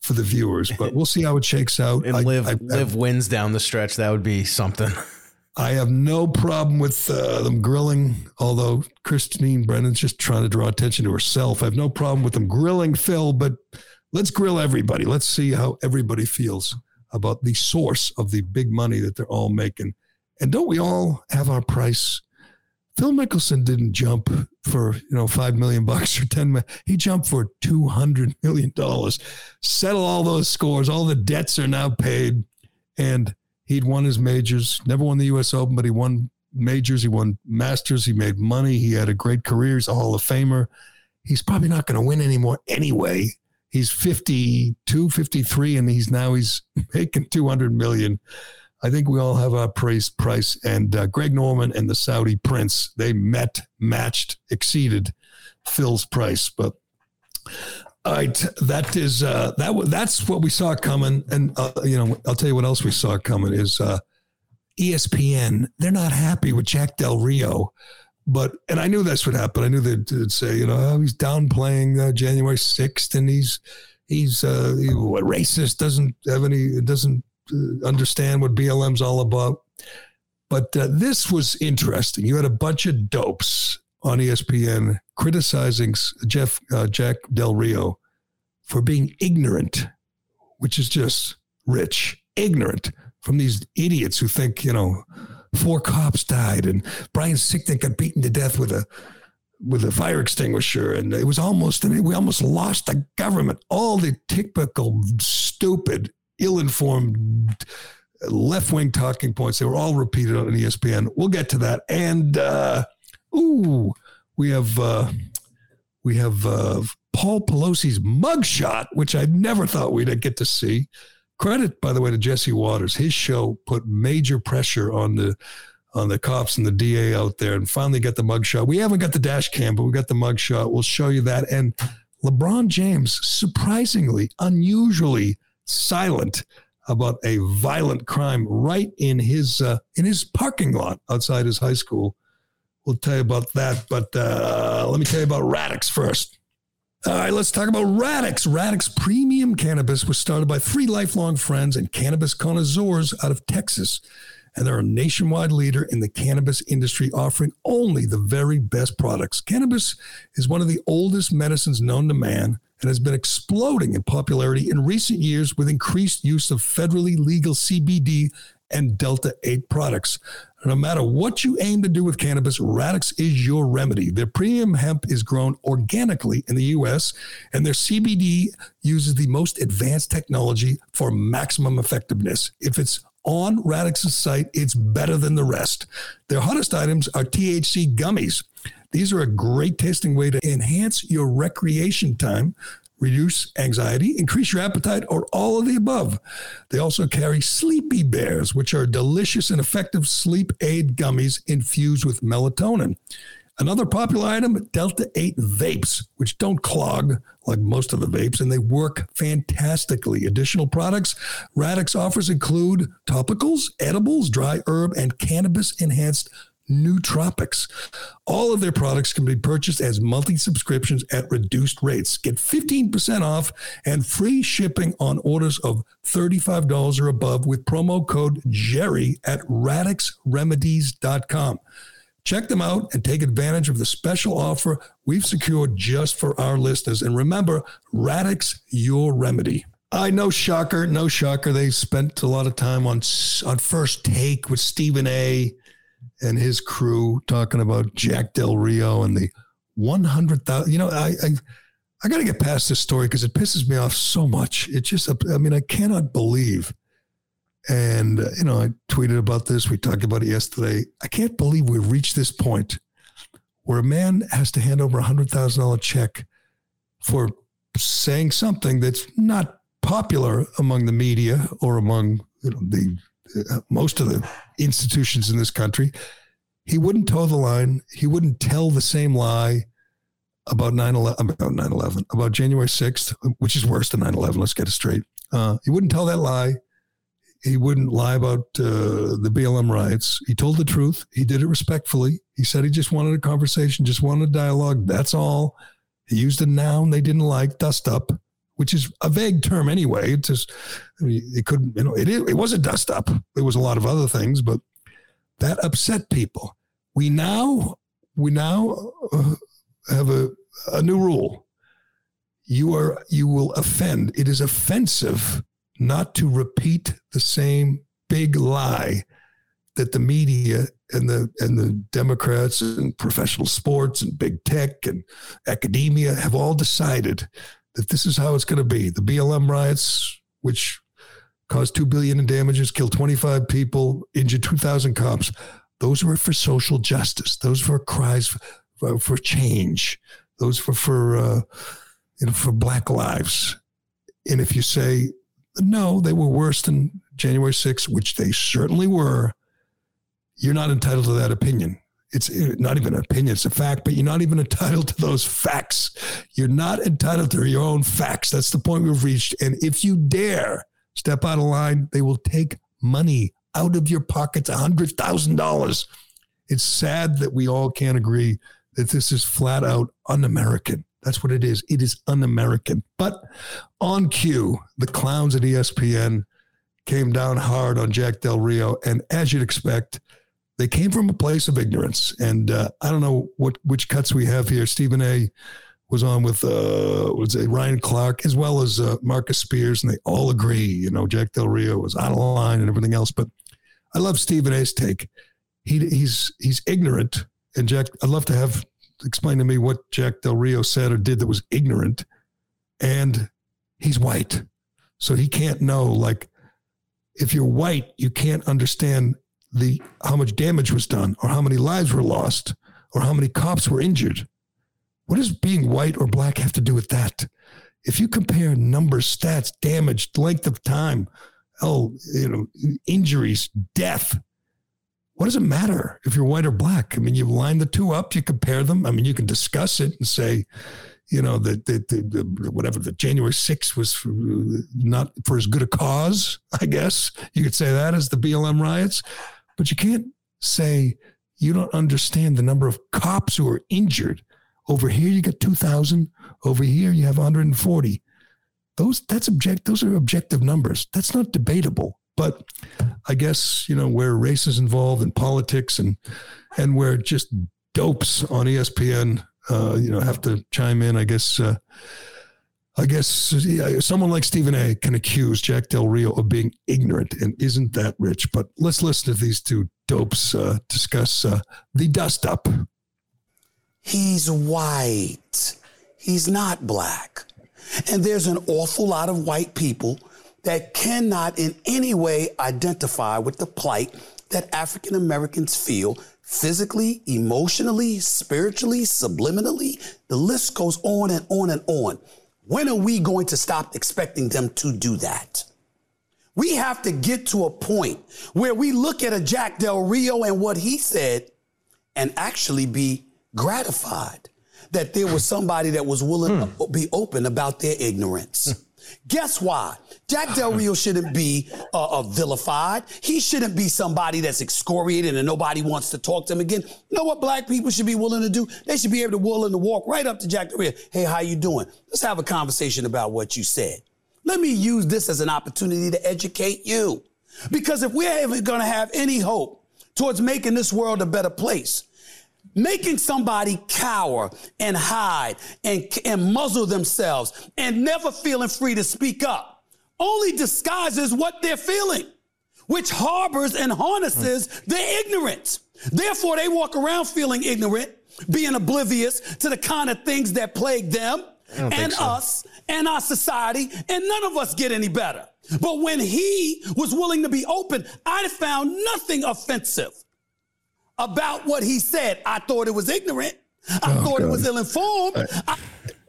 for the viewers. But we'll see how it shakes out. And I, LIV I, I, LIV wins down the stretch. That would be something. I have no problem with uh, them grilling, although Christine Brennan's just trying to draw attention to herself. I have no problem with them grilling Phil, but let's grill everybody. Let's see how everybody feels about the source of the big money that they're all making. And don't we all have our price? Phil Mickelson didn't jump for, you know, 5 million bucks or 10 million. He jumped for 200 million dollars. Settle all those scores. All the debts are now paid. And He'd won his majors, never won the U.S. Open, but he won majors. He won Masters. He made money. He had a great career. He's a Hall of Famer. He's probably not going to win anymore anyway. he's 52, 53, and he's now he's making 200 million. I think we all have our praise price. And uh, Greg Norman and the Saudi prince, they met, matched, exceeded Phil's price. But all right, that is uh, that. That's what we saw coming, and uh, you know, I'll tell you what else we saw coming is uh, ESPN. They're not happy with Jack Del Rio, but and I knew this would happen. I knew they'd, say, you know, oh, he's downplaying uh, January sixth, and he's he's uh, he, what racist doesn't have any doesn't uh, understand what BLM's all about. But uh, this was interesting. You had a bunch of dopes on ESPN criticizing Jeff uh, Jack Del Rio for being ignorant, which is just rich, ignorant from these idiots who think you know four cops died and Brian Sicknick got beaten to death with a with a fire extinguisher and it was almost we almost lost the government. All the typical stupid, ill-informed left wing talking points. They were all repeated on ESPN. We'll get to that. And uh, ooh, we have uh, we have uh, Paul Pelosi's mugshot, which I never thought we'd get to see. Credit, by the way, to Jesse Watters. His show put major pressure on the on the cops and the DA out there, and finally got the mugshot. We haven't got the dash cam, but we got the mugshot. We'll show you that. And LeBron James, surprisingly, unusually silent about a violent crime right in his uh, in his parking lot outside his high school. We'll tell you about that, but uh, let me tell you about Radix first. All right, let's talk about Radix. Radix Premium Cannabis was started by three lifelong friends and cannabis connoisseurs out of Texas. And they're a nationwide leader in the cannabis industry, offering only the very best products. Cannabis is one of the oldest medicines known to man and has been exploding in popularity in recent years with increased use of federally legal CBD and Delta 8 products. No matter what you aim to do with cannabis, Radix is your remedy. Their premium hemp is grown organically in the US, and their CBD uses the most advanced technology for maximum effectiveness. If it's on Radix's site, it's better than the rest. Their hottest items are THC gummies. These are a great tasting way to enhance your recreation time, reduce anxiety, increase your appetite, or all of the above. They also carry Sleepy Bears, which are delicious and effective sleep aid gummies infused with melatonin. Another popular item, Delta 8 vapes, which don't clog like most of the vapes, and they work fantastically. Additional products Radix offers include topicals, edibles, dry herb, and cannabis enhanced nootropics. All of their products can be purchased as monthly subscriptions at reduced rates. Get 15% off and free shipping on orders of $35 or above with promo code Gerry at radixremedies.com. Check them out and take advantage of the special offer we've secured just for our listeners. And remember, Radix, your remedy. I know, shocker, no shocker. They spent a lot of time on on first take with Stephen A and his crew talking about Jack Del Rio and the 100,000. You know, I, I, I got to get past this story because it pisses me off so much. It just, I mean, I cannot believe. And, uh, you know, I tweeted about this. We talked about it yesterday. I can't believe we've reached this point where a man has to hand over a $100,000 check for saying something that's not popular among the media or among you know, the most of the institutions in this country. He wouldn't toe the line. He wouldn't tell the same lie about 9 11, about 9 11, about January 6th, which is worse than 9 11. Let's get it straight. Uh, he wouldn't tell that lie. He wouldn't lie about uh, the BLM riots. He told the truth. He did it respectfully. He said he just wanted a conversation, just wanted a dialogue. That's all. He used a noun they didn't like, dust up which is a vague term anyway. It just, it couldn't, you know, it, it was a dust up. There was a lot of other things, but that upset people. We now, we now uh, have a, a new rule. You are, you will offend. It is offensive not to repeat the same big lie that the media and the and the Democrats and professional sports and big tech and academia have all decided that this is how it's going to be. The BLM riots, which caused two billion in damages, killed 25 people, injured 2,000 cops. Those were for social justice. Those were cries for, for change. Those were for uh, you know for Black lives. And if you say, no, they were worse than January 6th, which they certainly were, you're not entitled to that opinion. It's not even an opinion, it's a fact, but you're not even entitled to those facts. You're not entitled to your own facts. That's the point we've reached. And if you dare step out of line, they will take money out of your pockets, $100,000. It's sad that we all can't agree that this is flat out un American. That's what it is. It is un American. But on cue, the clowns at ESPN came down hard on Jack Del Rio. And as you'd expect, they came from a place of ignorance. And uh, I don't know what which cuts we have here. Stephen A was on with uh, was it Ryan Clark as well as uh, Marcus Spears, and they all agree. You know, Jack Del Rio was out of line and everything else. But I love Stephen A's take. He he's he's ignorant, and Jack. I'd love to have explain to me what Jack Del Rio said or did that was ignorant, and he's white, so he can't know. Like, if you're white, you can't understand the how much damage was done, or how many lives were lost, or how many cops were injured. What does being white or black have to do with that? If you compare numbers, stats, damage, length of time, oh, you know, injuries, death. What does it matter if you're white or black? I mean, you line the two up, you compare them. I mean, you can discuss it and say, you know, that the, the, the, whatever the January 6th was for, not for as good a cause, I guess you could say that as the BLM riots, but you can't say you don't understand the number of cops who are injured. Over here, you got 2,000. Over here, you have 140 those that's object those are objective numbers that's not debatable but i guess you know where race is involved in politics and and where just dopes on espn uh, you know have to chime in i guess uh, I guess someone like Stephen A can accuse Jack Del Rio of being ignorant and isn't that rich. But let's listen to these two dopes uh, discuss uh, the dust up. He's white. He's not black. And there's an awful lot of white people that cannot in any way identify with the plight that African Americans feel physically, emotionally, spiritually, subliminally. The list goes on and on and on. When are we going to stop expecting them to do that? We have to get to a point where we look at a Jack Del Rio and what he said and actually be gratified that there was somebody that was willing hmm. to be open about their ignorance. Guess why? Jack Del Rio shouldn't be uh, uh, vilified. He shouldn't be somebody that's excoriated and nobody wants to talk to him again. You know what black people should be willing to do? They should be able to willing to walk right up to Jack Del Rio. Hey, how you doing? Let's have a conversation about what you said. Let me use this as an opportunity to educate you. Because if we're ever going to have any hope towards making this world a better place, making somebody cower and hide and, and muzzle themselves and never feeling free to speak up only disguises what they're feeling, which harbors and harnesses their ignorance. Therefore, they walk around feeling ignorant, being oblivious to the kind of things that plague them and so. us and our society, and none of us get any better. But when he was willing to be open, I found nothing offensive about what he said. I thought it was ignorant. I oh, thought God. it was ill informed. I-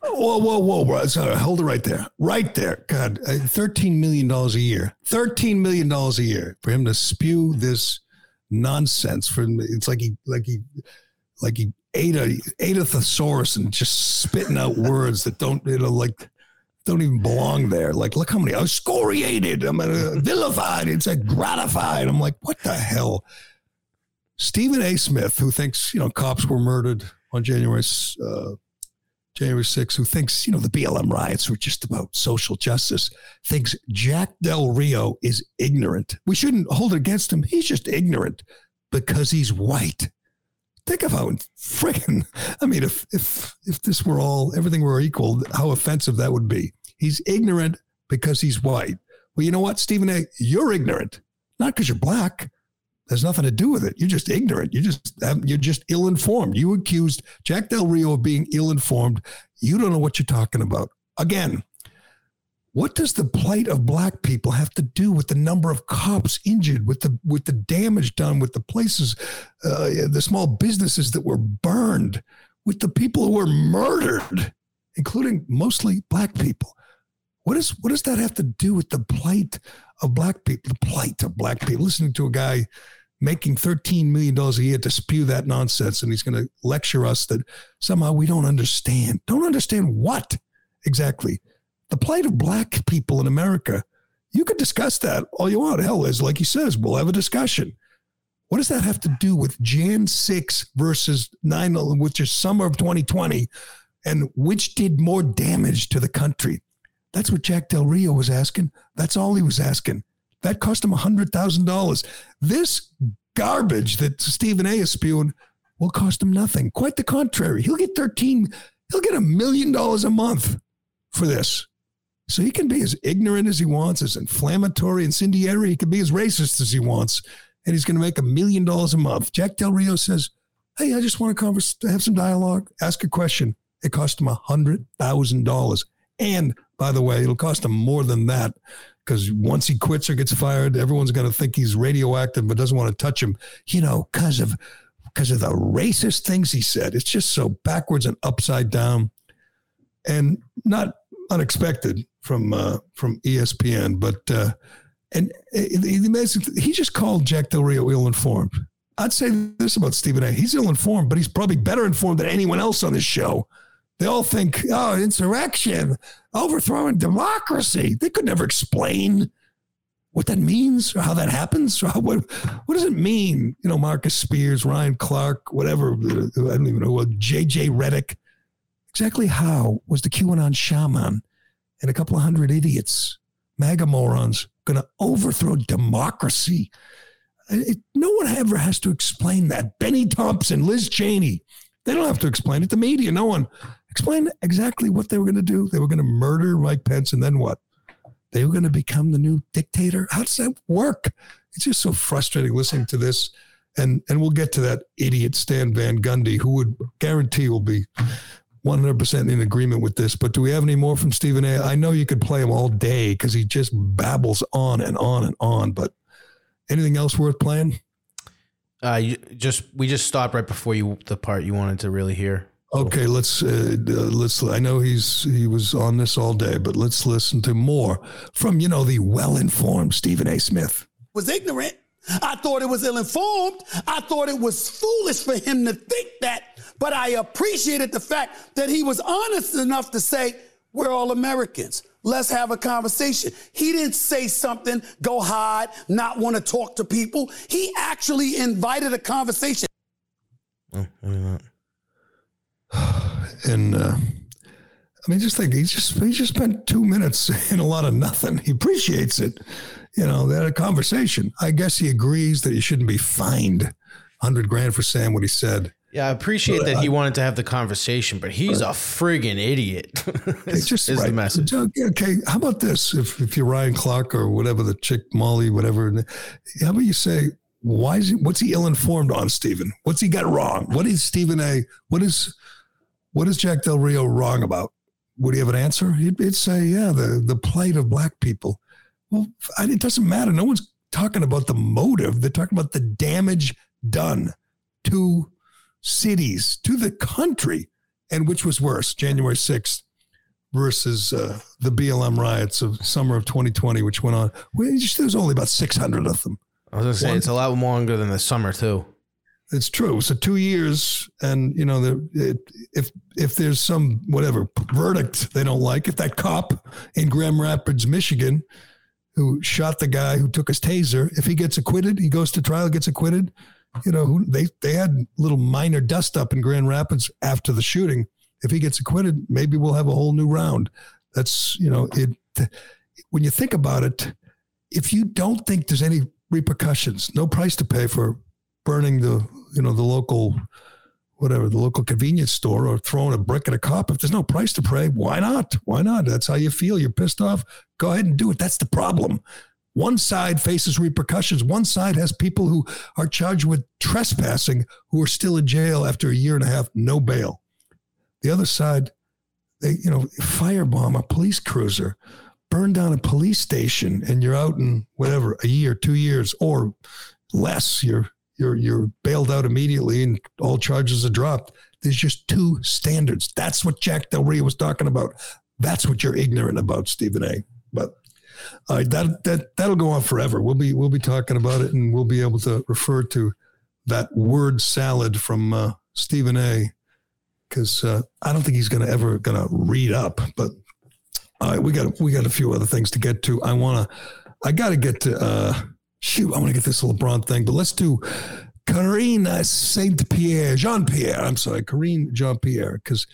Whoa, whoa, whoa, bro. Sorry, hold it right there. Right there. God, uh, $13 million a year. $13 million a year for him to spew this nonsense. For It's like he, like he, like he ate a, ate a thesaurus and just spitting out words that don't, you know, like, don't even belong there. Like, look how many, I was scoriated. I'm uh, vilified. It's like gratified. I'm like, what the hell? Stephen A. Smith, who thinks you know cops were murdered on January uh, January 6th, who thinks you know the BLM riots were just about social justice, thinks Jack Del Rio is ignorant. We shouldn't hold it against him. He's just ignorant because he's white. Think of how freaking. I mean, if if if this were all everything were equal, how offensive that would be. He's ignorant because he's white. Well, you know what, Stephen A. You're ignorant, not because you're black has nothing to do with it. You're just ignorant. You just you're just ill informed. You accused Jack Del Rio of being ill informed. You don't know what you're talking about. Again, what does the plight of black people have to do with the number of cops injured, with the with the damage done, with the places, uh, the small businesses that were burned, with the people who were murdered, including mostly black people? What is what does that have to do with the plight of black people? The plight of black people. Listening to a guy making $13 million a year to spew that nonsense, and he's going to lecture us that somehow we don't understand. Don't understand what exactly? The plight of black people in America. You could discuss that all you want. Hell, as like he says, we'll have a discussion. What does that have to do with Jan 6 versus 9, which is summer of 2020, and which did more damage to the country? That's what Jack Del Rio was asking. That's all he was asking. That cost him $100,000. This garbage that Stephen A is spewing will cost him nothing. Quite the contrary. He'll get 13, he'll get a million dollars a month for this. So he can be as ignorant as he wants, as inflammatory, incendiary. He can be as racist as he wants and he's going to make a million dollars a month. Jack Del Rio says, Hey, I just want to converse, have some dialogue, ask a question. It cost him a hundred thousand dollars. And by the way, it'll cost him more than that because once he quits or gets fired, everyone's going to think he's radioactive but doesn't want to touch him, you know, because of because of the racist things he said. It's just so backwards and upside down, and not unexpected from uh, from ESPN. But uh, and he just called Jack Del Rio ill informed. I'd say this about Stephen A. He's ill informed, but he's probably better informed than anyone else on this show. They all think, oh, insurrection, overthrowing democracy. They could never explain what that means or how that happens. Or how, what, what does it mean? You know, Marcus Spears, Ryan Clark, whatever. I don't even know. What JJ Redick. Exactly how was the QAnon shaman and a couple of hundred idiots, MAGA morons, going to overthrow democracy. It, no one ever has to explain that. Bennie Thompson, Liz Cheney, they don't have to explain it. The media, no one explained exactly what they were going to do. They were going to murder Mike Pence, and then what? They were going to become the new dictator. How does that work? It's just so frustrating listening to this. And and we'll get to that idiot Stan Van Gundy, who would guarantee will be 100% in agreement with this. But do we have any more from Stephen A? I know you could play him all day because he just babbles on and on and on. But anything else worth playing? Uh, you just we just stopped right before you the part you wanted to really hear. Okay, let's uh, uh, let's. I know he's he was on this all day, but let's listen to more from you know the well-informed Stephen A. Smith. Was ignorant. I thought it was ill-informed. I thought it was foolish for him to think that but I appreciated the fact that he was honest enough to say, We're all Americans. Let's have a conversation. He didn't say something, go hide, not want to talk to people. He actually invited a conversation. Oh, and uh, I mean, just think he just he just spent two minutes in a lot of nothing. He appreciates it. You know, they had a conversation. I guess he agrees that he shouldn't be fined hundred grand for saying what he said. Yeah, I appreciate but, that he wanted to have the conversation, but he's a friggin' idiot. it's just is right. the message. Okay, how about this? If if you're Ryan Clark or whatever the chick Molly, whatever, how about you say why is he? What's he ill informed on, Stephen? What's he got wrong? What is Stephen A? What is what is Jack Del Rio wrong about? Would he have an answer? He'd, he'd say, yeah, the the plight of black people. Well, it doesn't matter. No one's talking about the motive. They're talking about the damage done to cities to the country. And which was worse, January 6th versus uh, the BLM riots of summer of 2020, which went on. Well, just, there was only about 600 of them. I was going to say, One, it's a lot longer than the summer, too. It's true. So two years, and you know, the, it, if if there's some whatever verdict they don't like, if that cop in Grand Rapids, Michigan, who shot the guy who took his taser, if he gets acquitted, he goes to trial, gets acquitted you know, they they had little minor dust up in Grand Rapids after the shooting. If he gets acquitted, maybe we'll have a whole new round. That's you know, it. When you think about it, if you don't think there's any repercussions, no price to pay for burning the you know the local whatever the local convenience store or throwing a brick at a cop. If there's no price to pay why not? Why not? That's how you feel. You're pissed off? Go ahead and do it. That's the problem. One side faces repercussions. One side has people who are charged with trespassing who are still in jail after a year and a half, no bail. The other side, they, you know, firebomb a police cruiser, burn down a police station, and you're out in whatever, a year, two years, or less. You're you're you're bailed out immediately and all charges are dropped. There's just two standards. That's what Jack Del Rio was talking about. That's what you're ignorant about, Stephen A. But uh, that that that'll go on forever. We'll be we'll be talking about it, and we'll be able to refer to that word salad from uh, Stephen A. Because uh, I don't think he's to ever going to read up. But all right, we got we got a few other things to get to. I want to I got to get to uh, shoot. I want to get this LeBron thing, but let's do Karine Saint Pierre, Jean Pierre. I'm sorry, Karine Jean Pierre, because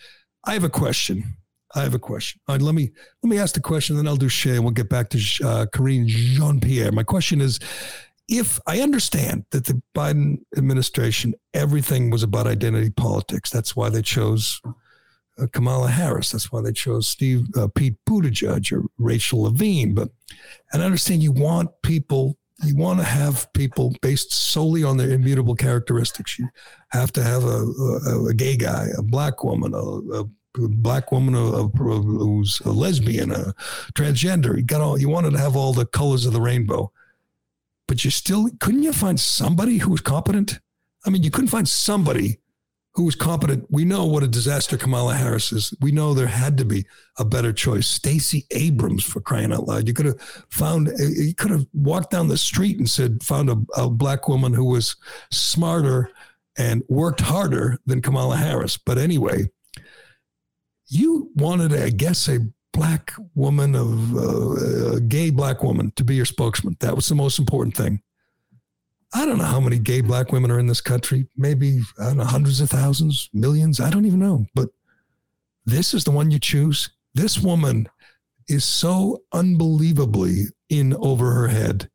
I have a question. I have a question. All right, let me let me ask the question, then I'll do Shea, and we'll get back to uh, Karine Jean Pierre. My question is, if I understand that the Biden administration, everything was about identity politics. That's why they chose uh, Kamala Harris. That's why they chose Steve uh, Pete Buttigieg or Rachel Levine. But and I understand you want people you want to have people based solely on their immutable characteristics. You have to have a, a, a gay guy, a black woman, a, a black woman who's a lesbian, a transgender. You got all. You wanted to have all the colors of the rainbow, but you still couldn't. You find somebody who was competent. I mean, you couldn't find somebody who was competent. We know what a disaster Kamala Harris is. We know there had to be a better choice. Stacey Abrams, for crying out loud. You could have found, you could have walked down the street and said, found a, a black woman who was smarter and worked harder than Kamala Harris. But anyway, you wanted, I guess, a black woman of uh, a gay black woman to be your spokesman. That was the most important thing. I don't know how many gay black women are in this country. Maybe, I don't know, hundreds of thousands, millions. I don't even know. But this is the one you choose. This woman is so unbelievably in over her head.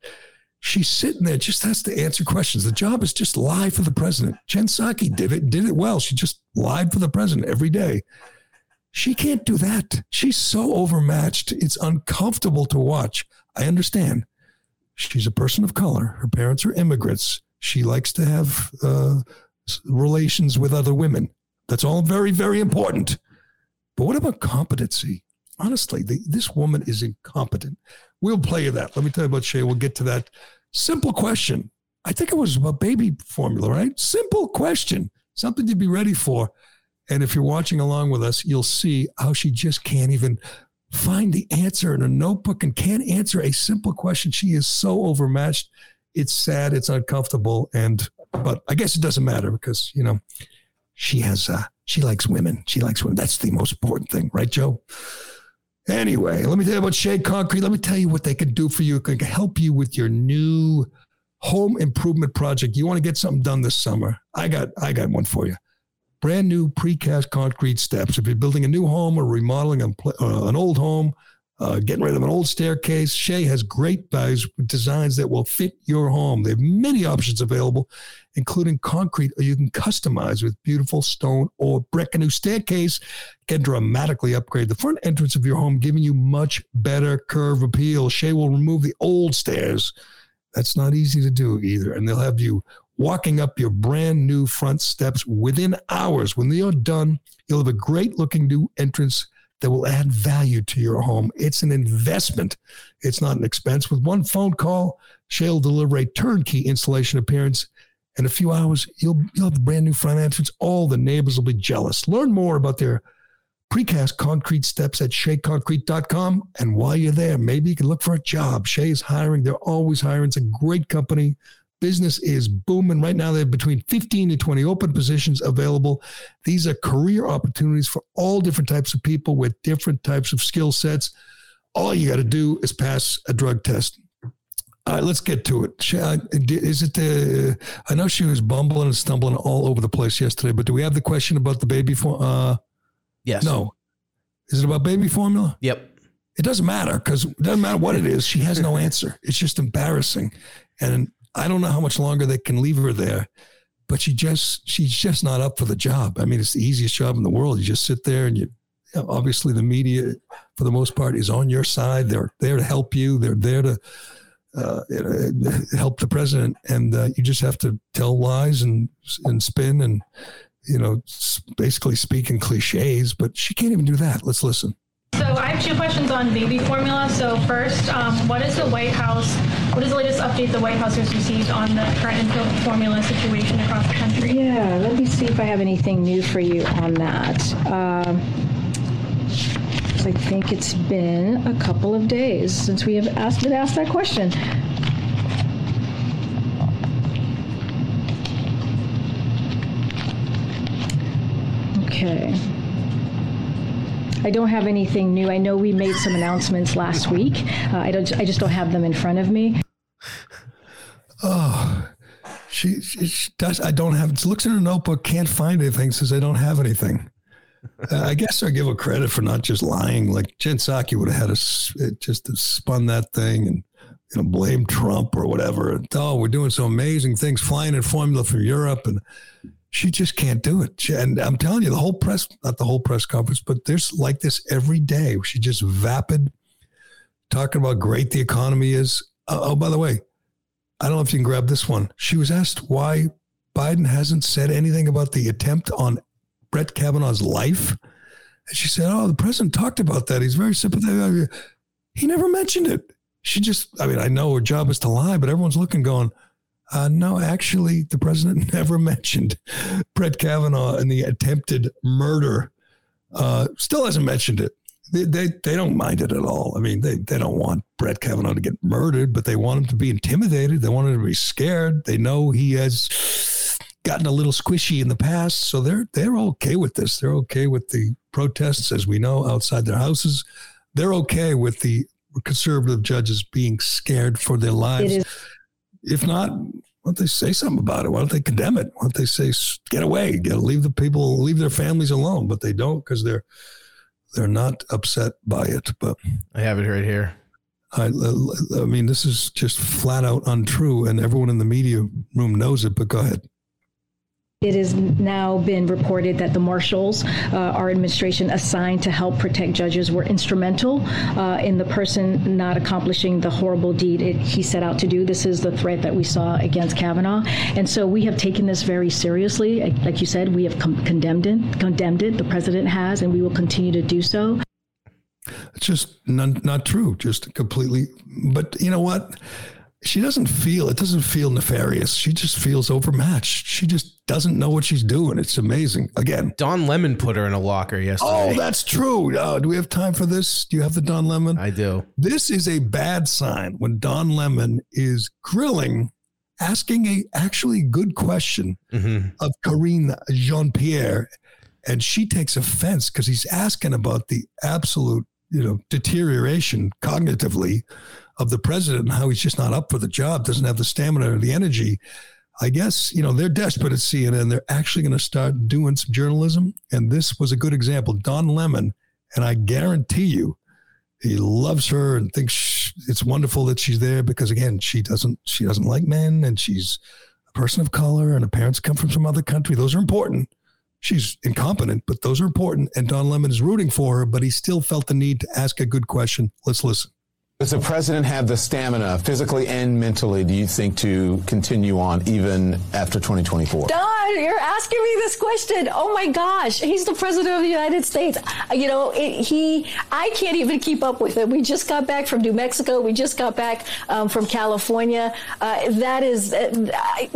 She's sitting there, just has to answer questions. The job is just lie for the president. Jen Psaki did it, did it well. She just lied for the president every day. She can't do that. She's so overmatched. It's uncomfortable to watch. I understand. She's a person of color. Her parents are immigrants. She likes to have uh, relations with other women. That's all very, very important. But what about competency? Honestly, the, this woman is incompetent. We'll play you that. Let me tell you about Shea. We'll get to that. Simple question. I think it was about baby formula, right? Simple question. Something to be ready for. And if you're watching along with us, you'll see how she just can't even find the answer in a notebook and can't answer a simple question. She is so overmatched. It's sad. It's uncomfortable. And, but I guess it doesn't matter because, you know, she has, uh, she likes women. She likes women. That's the most important thing, right, Joe? Anyway, let me tell you about Shea Concrete. Let me tell you what they can do for you. It can help you with your new home improvement project. You want to get something done this summer? I got, I got one for you brand new precast concrete steps. If you're building a new home or remodeling uh, an old home, uh, getting rid of an old staircase, Shea has great values designs that will fit your home. They have many options available, including concrete, you can customize with beautiful stone or brick. A new staircase can dramatically upgrade the front entrance of your home, giving you much better curve appeal. Shea will remove the old stairs. That's not easy to do either. And they'll have you walking up your brand new front steps within hours. When they are done, you'll have a great looking new entrance that will add value to your home. It's an investment. It's not an expense. With one phone call, Shea will deliver a turnkey installation appearance. In a few hours, you'll, you'll have a brand new front entrance. All the neighbors will be jealous. Learn more about their precast concrete steps at sheaconcrete.com. And while you're there, maybe you can look for a job. Shea is hiring. They're always hiring. It's a great company business is booming right now. They have between 15 to 20 open positions available. These are career opportunities for all different types of people with different types of skill sets. All you got to do is pass a drug test. All right, let's get to it. Is it the? I know she was bumbling and stumbling all over the place yesterday, but do we have the question about the baby? For, uh, yes. No. Is it about baby formula? Yep. It doesn't matter because it doesn't matter what it is. She has no answer. It's just embarrassing. And I don't know how much longer they can leave her there, but she just she's just not up for the job. I mean, it's the easiest job in the world. You just sit there and you obviously the media for the most part is on your side. They're there to help you. They're there to uh, help the president, and uh, you just have to tell lies and and spin and you know basically speak in cliches. But she can't even do that. Let's listen. So I have two questions on baby formula. So first, um, what is the White House? What is the latest update the White House has received on the current infant formula situation across the country? Yeah, let me see if I have anything new for you on that. Um, I think it's been a couple of days since we have asked, been asked that question. Okay. I don't have anything new. I know we made some announcements last week. Uh, I don't. I just don't have them in front of me. Oh, she, she, she does. I don't have. Looks in her notebook, can't find anything. Says I don't have anything. Uh, I guess I give her credit for not just lying. Like Jen Psaki would have had us just spun that thing and you know blame Trump or whatever. And, oh, we're doing some amazing things, flying in formula from Europe, and she just can't do it. She, and I'm telling you, the whole press, not the whole press conference, but there's like this every day. She just vapid, talking about great the economy is. Uh, oh, by the way, I don't know if you can grab this one. She was asked why Biden hasn't said anything about the attempt on Brett Kavanaugh's life. And she said, Oh, the president talked about that. He's very sympathetic. He never mentioned it. She just, I mean, I know her job is to lie, but everyone's looking, going, uh, no, actually, the president never mentioned Brett Kavanaugh and the attempted murder. Uh, still hasn't mentioned it. They, they, they don't mind it at all. I mean, they, they don't want Brett Kavanaugh to get murdered, but they want him to be intimidated. They want him to be scared. They know he has gotten a little squishy in the past, so they're they're okay with this. They're okay with the protests, as we know, outside their houses. They're okay with the conservative judges being scared for their lives. If not, why don't they say something about it? Why don't they condemn it? Why don't they say get away, get leave the people, leave their families alone? But they don't because they're they're not upset by it. But I have it right here. I, I mean, this is just flat out untrue, and everyone in the media room knows it. But go ahead. It has now been reported that the marshals, uh, our administration assigned to help protect judges, were instrumental uh, in the person not accomplishing the horrible deed it, he set out to do. This is the threat that we saw against Kavanaugh, and so we have taken this very seriously. Like you said, we have com- condemned it. Condemned it. The president has, and we will continue to do so. It's just not, not true. Just completely. But you know what? She doesn't feel it doesn't feel nefarious. She just feels overmatched. She just doesn't know what she's doing. It's amazing. Again. Don Lemon put her in a locker yesterday. oh that's true. Uh, do we have time for this? Do you have the don lemon? I do. this is a bad sign when don lemon is grilling asking a actually good question Mhm. of Karine Jean Pierre, and she takes offense because he's asking about the absolute, you know, deterioration cognitively of the president and how he's just not up for the job, doesn't have the stamina or the energy. I guess you know they're desperate at CNN. They're actually going to start doing some journalism, and this was a good example. Don Lemon, and I guarantee you, he loves her and thinks it's wonderful that she's there because again, she doesn't she doesn't like men, and she's a person of color, and her parents come from some other country. Those are important. She's incompetent, but those are important. And Don Lemon is rooting for her, but he still felt the need to ask a good question. Let's listen. Does the president have the stamina, physically and mentally, do you think, to continue on even after 2024? Don, you're asking me this question. Oh my gosh, he's the president of the United States. You know, it, he, I can't even keep up with him. We just got back from New Mexico. We just got back um, from California. Uh, that is, uh, I,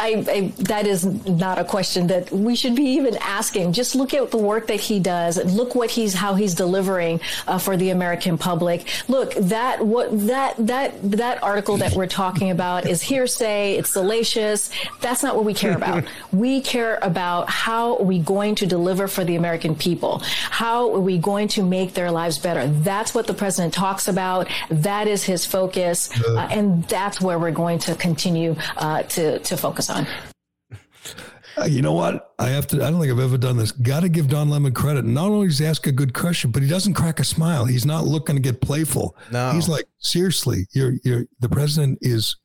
I, I, that is not a question that we should be even asking. Just look at the work that he does. Look what he's, how he's delivering uh, for the American public. Look, that what that that that article that we're talking about is hearsay. It's salacious. That's not what we care about. we care about how are we going to deliver for the American people? How are we going to make their lives better? That's what the president talks about. That is his focus, uh, and that's where we're going to continue uh, to to focus on. You know what? I have to. I don't think I've ever done this. Got to give Don Lemon credit. Not only does he ask a good question, but he doesn't crack a smile. He's not looking to get playful. No. he's like, seriously, you're you're the president is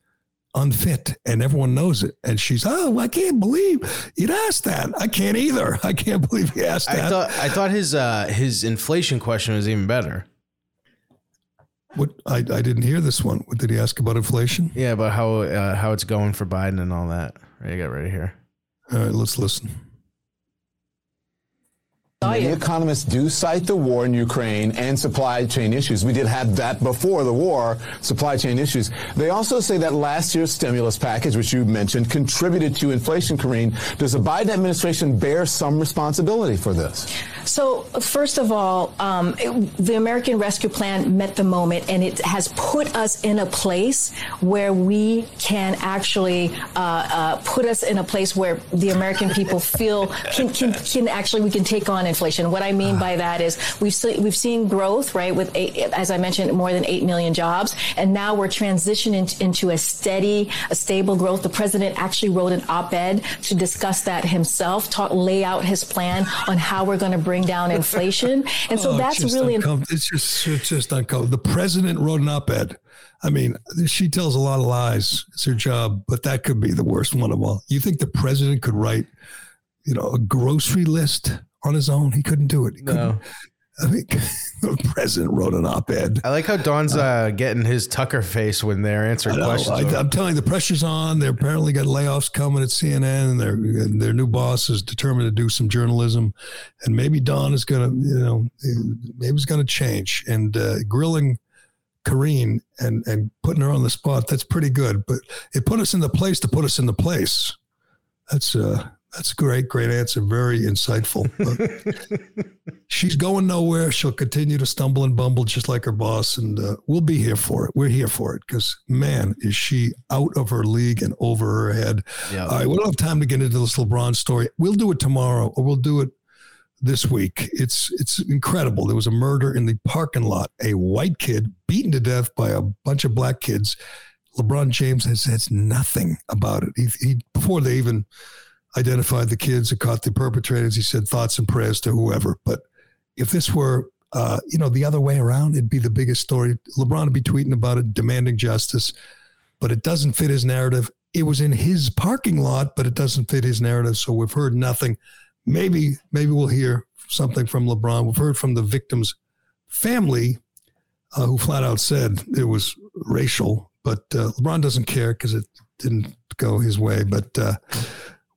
unfit, and everyone knows it. And she's, oh, I can't believe you'd ask that. I can't either. I can't believe he asked I that. thought I thought his uh, his inflation question was even better. what I, I didn't hear this one. What did he ask about inflation? Yeah, about how uh, how it's going for Biden and all that. Right, I got right here. All right, let's listen. Many economists do cite the war in Ukraine and supply chain issues. We did have that before the war, supply chain issues. They also say that last year's stimulus package, which you mentioned, contributed to inflation, Karine. Does the Biden administration bear some responsibility for this? So, first of all, um, it, the American Rescue Plan met the moment, and it has put us in a place where we can actually uh, uh, put us in a place where the American people feel can, can, can actually we can take on inflation. What I mean by that is we've see, we've seen growth, right? With eight, as I mentioned, more than eight million jobs, and now we're transitioning into a steady, a stable growth. The president actually wrote an op-ed to discuss that himself, talk, lay out his plan on how we're going to bring down inflation, and so Oh, that's just really. uncom- it's just it's just uncomfortable. The president wrote an op-ed. I mean, she tells a lot of lies. It's her job, but that could be the worst one of all. You think the president could write, you know, a grocery list on his own? He couldn't do it. He No. I mean, the president wrote an op-ed. I like how Don's uh, getting his Tucker face when they're answering I questions. I, am telling you, the pressure's on. They apparently got layoffs coming at CNN, and their and their new boss is determined to do some journalism, and maybe Don is going to, you know, maybe he's going to change. And uh, grilling Karine and and putting her on the spot, that's pretty good. But it put us in the place to put us in the place. That's uh that's a great, great answer. Very insightful. She's going nowhere. She'll continue to stumble and bumble just like her boss, and uh, we'll be here for it. We're here for it because man, is she out of her league and over her head. Yeah. All right, we don't have time to get into this LeBron story. We'll do it tomorrow, or we'll do it this week. It's it's incredible. There was a murder in the parking lot. A white kid beaten to death by a bunch of black kids. LeBron James has says nothing about it. He, he before they even identified the kids who caught the perpetrators, he said thoughts and prayers to whoever. But if this were uh, you know the other way around, it'd be the biggest story. LeBron would be tweeting about it, demanding justice. But it doesn't fit his narrative. It was in his parking lot, but it doesn't fit his narrative. So we've heard nothing maybe maybe we'll hear something from LeBron. We've heard from the victim's family, uh, who flat out said it was racial, but uh, LeBron doesn't care because it didn't go his way. But uh,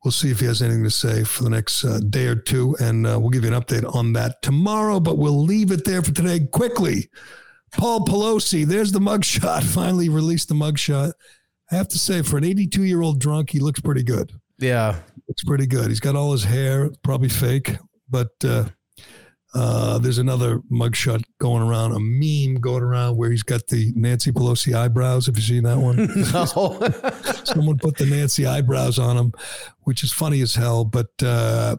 we'll see if he has anything to say for the next uh, day or two, and uh, we'll give you an update on that tomorrow. But we'll leave it there for today. Quickly, Paul Pelosi. There's the mugshot. Finally released the mugshot. I have to say, for an 82 year old drunk, he looks pretty good yeah. looks pretty good. He's got all his hair, probably fake, but uh, uh, there's another mugshot going around, a meme going around where he's got the Nancy Pelosi eyebrows. Have you seen that one? No. Someone put the Nancy eyebrows on him, which is funny as hell. But uh,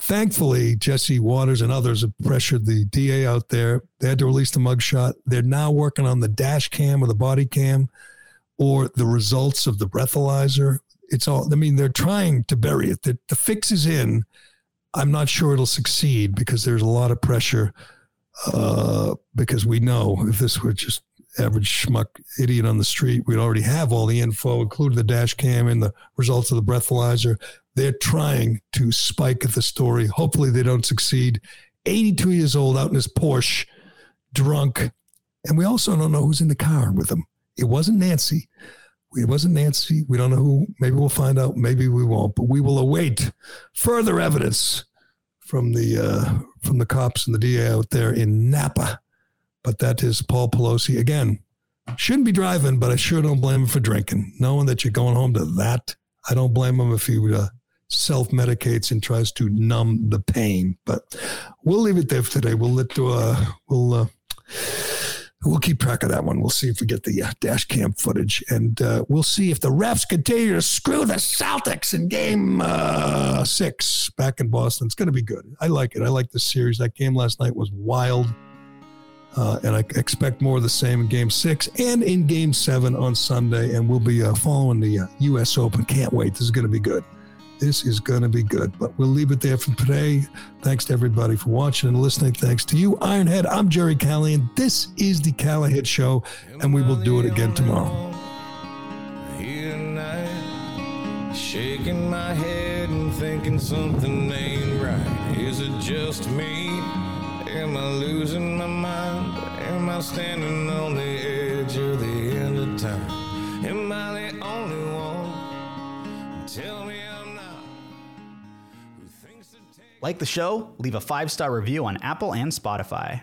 thankfully, Jesse Watters and others have pressured the DA out there. They had to release the mugshot. They're now working on the dash cam or the body cam or the results of the breathalyzer. It's all, I mean, they're trying to bury it. The, the fix is in. I'm not sure it'll succeed because there's a lot of pressure. Uh, because we know if this were just average schmuck idiot on the street, we'd already have all the info, including the dash cam and the results of the breathalyzer. They're trying to spike the story. Hopefully, they don't succeed. 82 years old, out in his Porsche, drunk, and we also don't know who's in the car with him. It wasn't Nancy. It wasn't Nancy. We don't know who. Maybe we'll find out. Maybe we won't. But we will await further evidence from the uh, from the cops and the DA out there in Napa. But that is Paul Pelosi again. Shouldn't be driving, but I sure don't blame him for drinking. Knowing that you're going home to that, I don't blame him if he uh, self medicates and tries to numb the pain. But we'll leave it there for today. We'll let uh, we'll. Uh, We'll keep track of that one. We'll see if we get the uh, dash cam footage, and uh, we'll see if the refs continue to screw the Celtics in Game uh, Six back in Boston. It's going to be good. I like it. I like the series. That game last night was wild, uh, and I expect more of the same in Game Six and in Game Seven on Sunday. And we'll be uh, following the uh, U.S. Open. Can't wait. This is going to be good. This is going to be good. But we'll leave it there for today. Thanks to everybody for watching and listening. Thanks to you, Ironhead. I'm Gerry Callahan. This is the Callahan Show, and we will do it again tomorrow. Shaking my head and thinking something ain't right. Is it just me? Am I losing my mind? Am I standing on the Like the show? Leave a five star review on Apple and Spotify.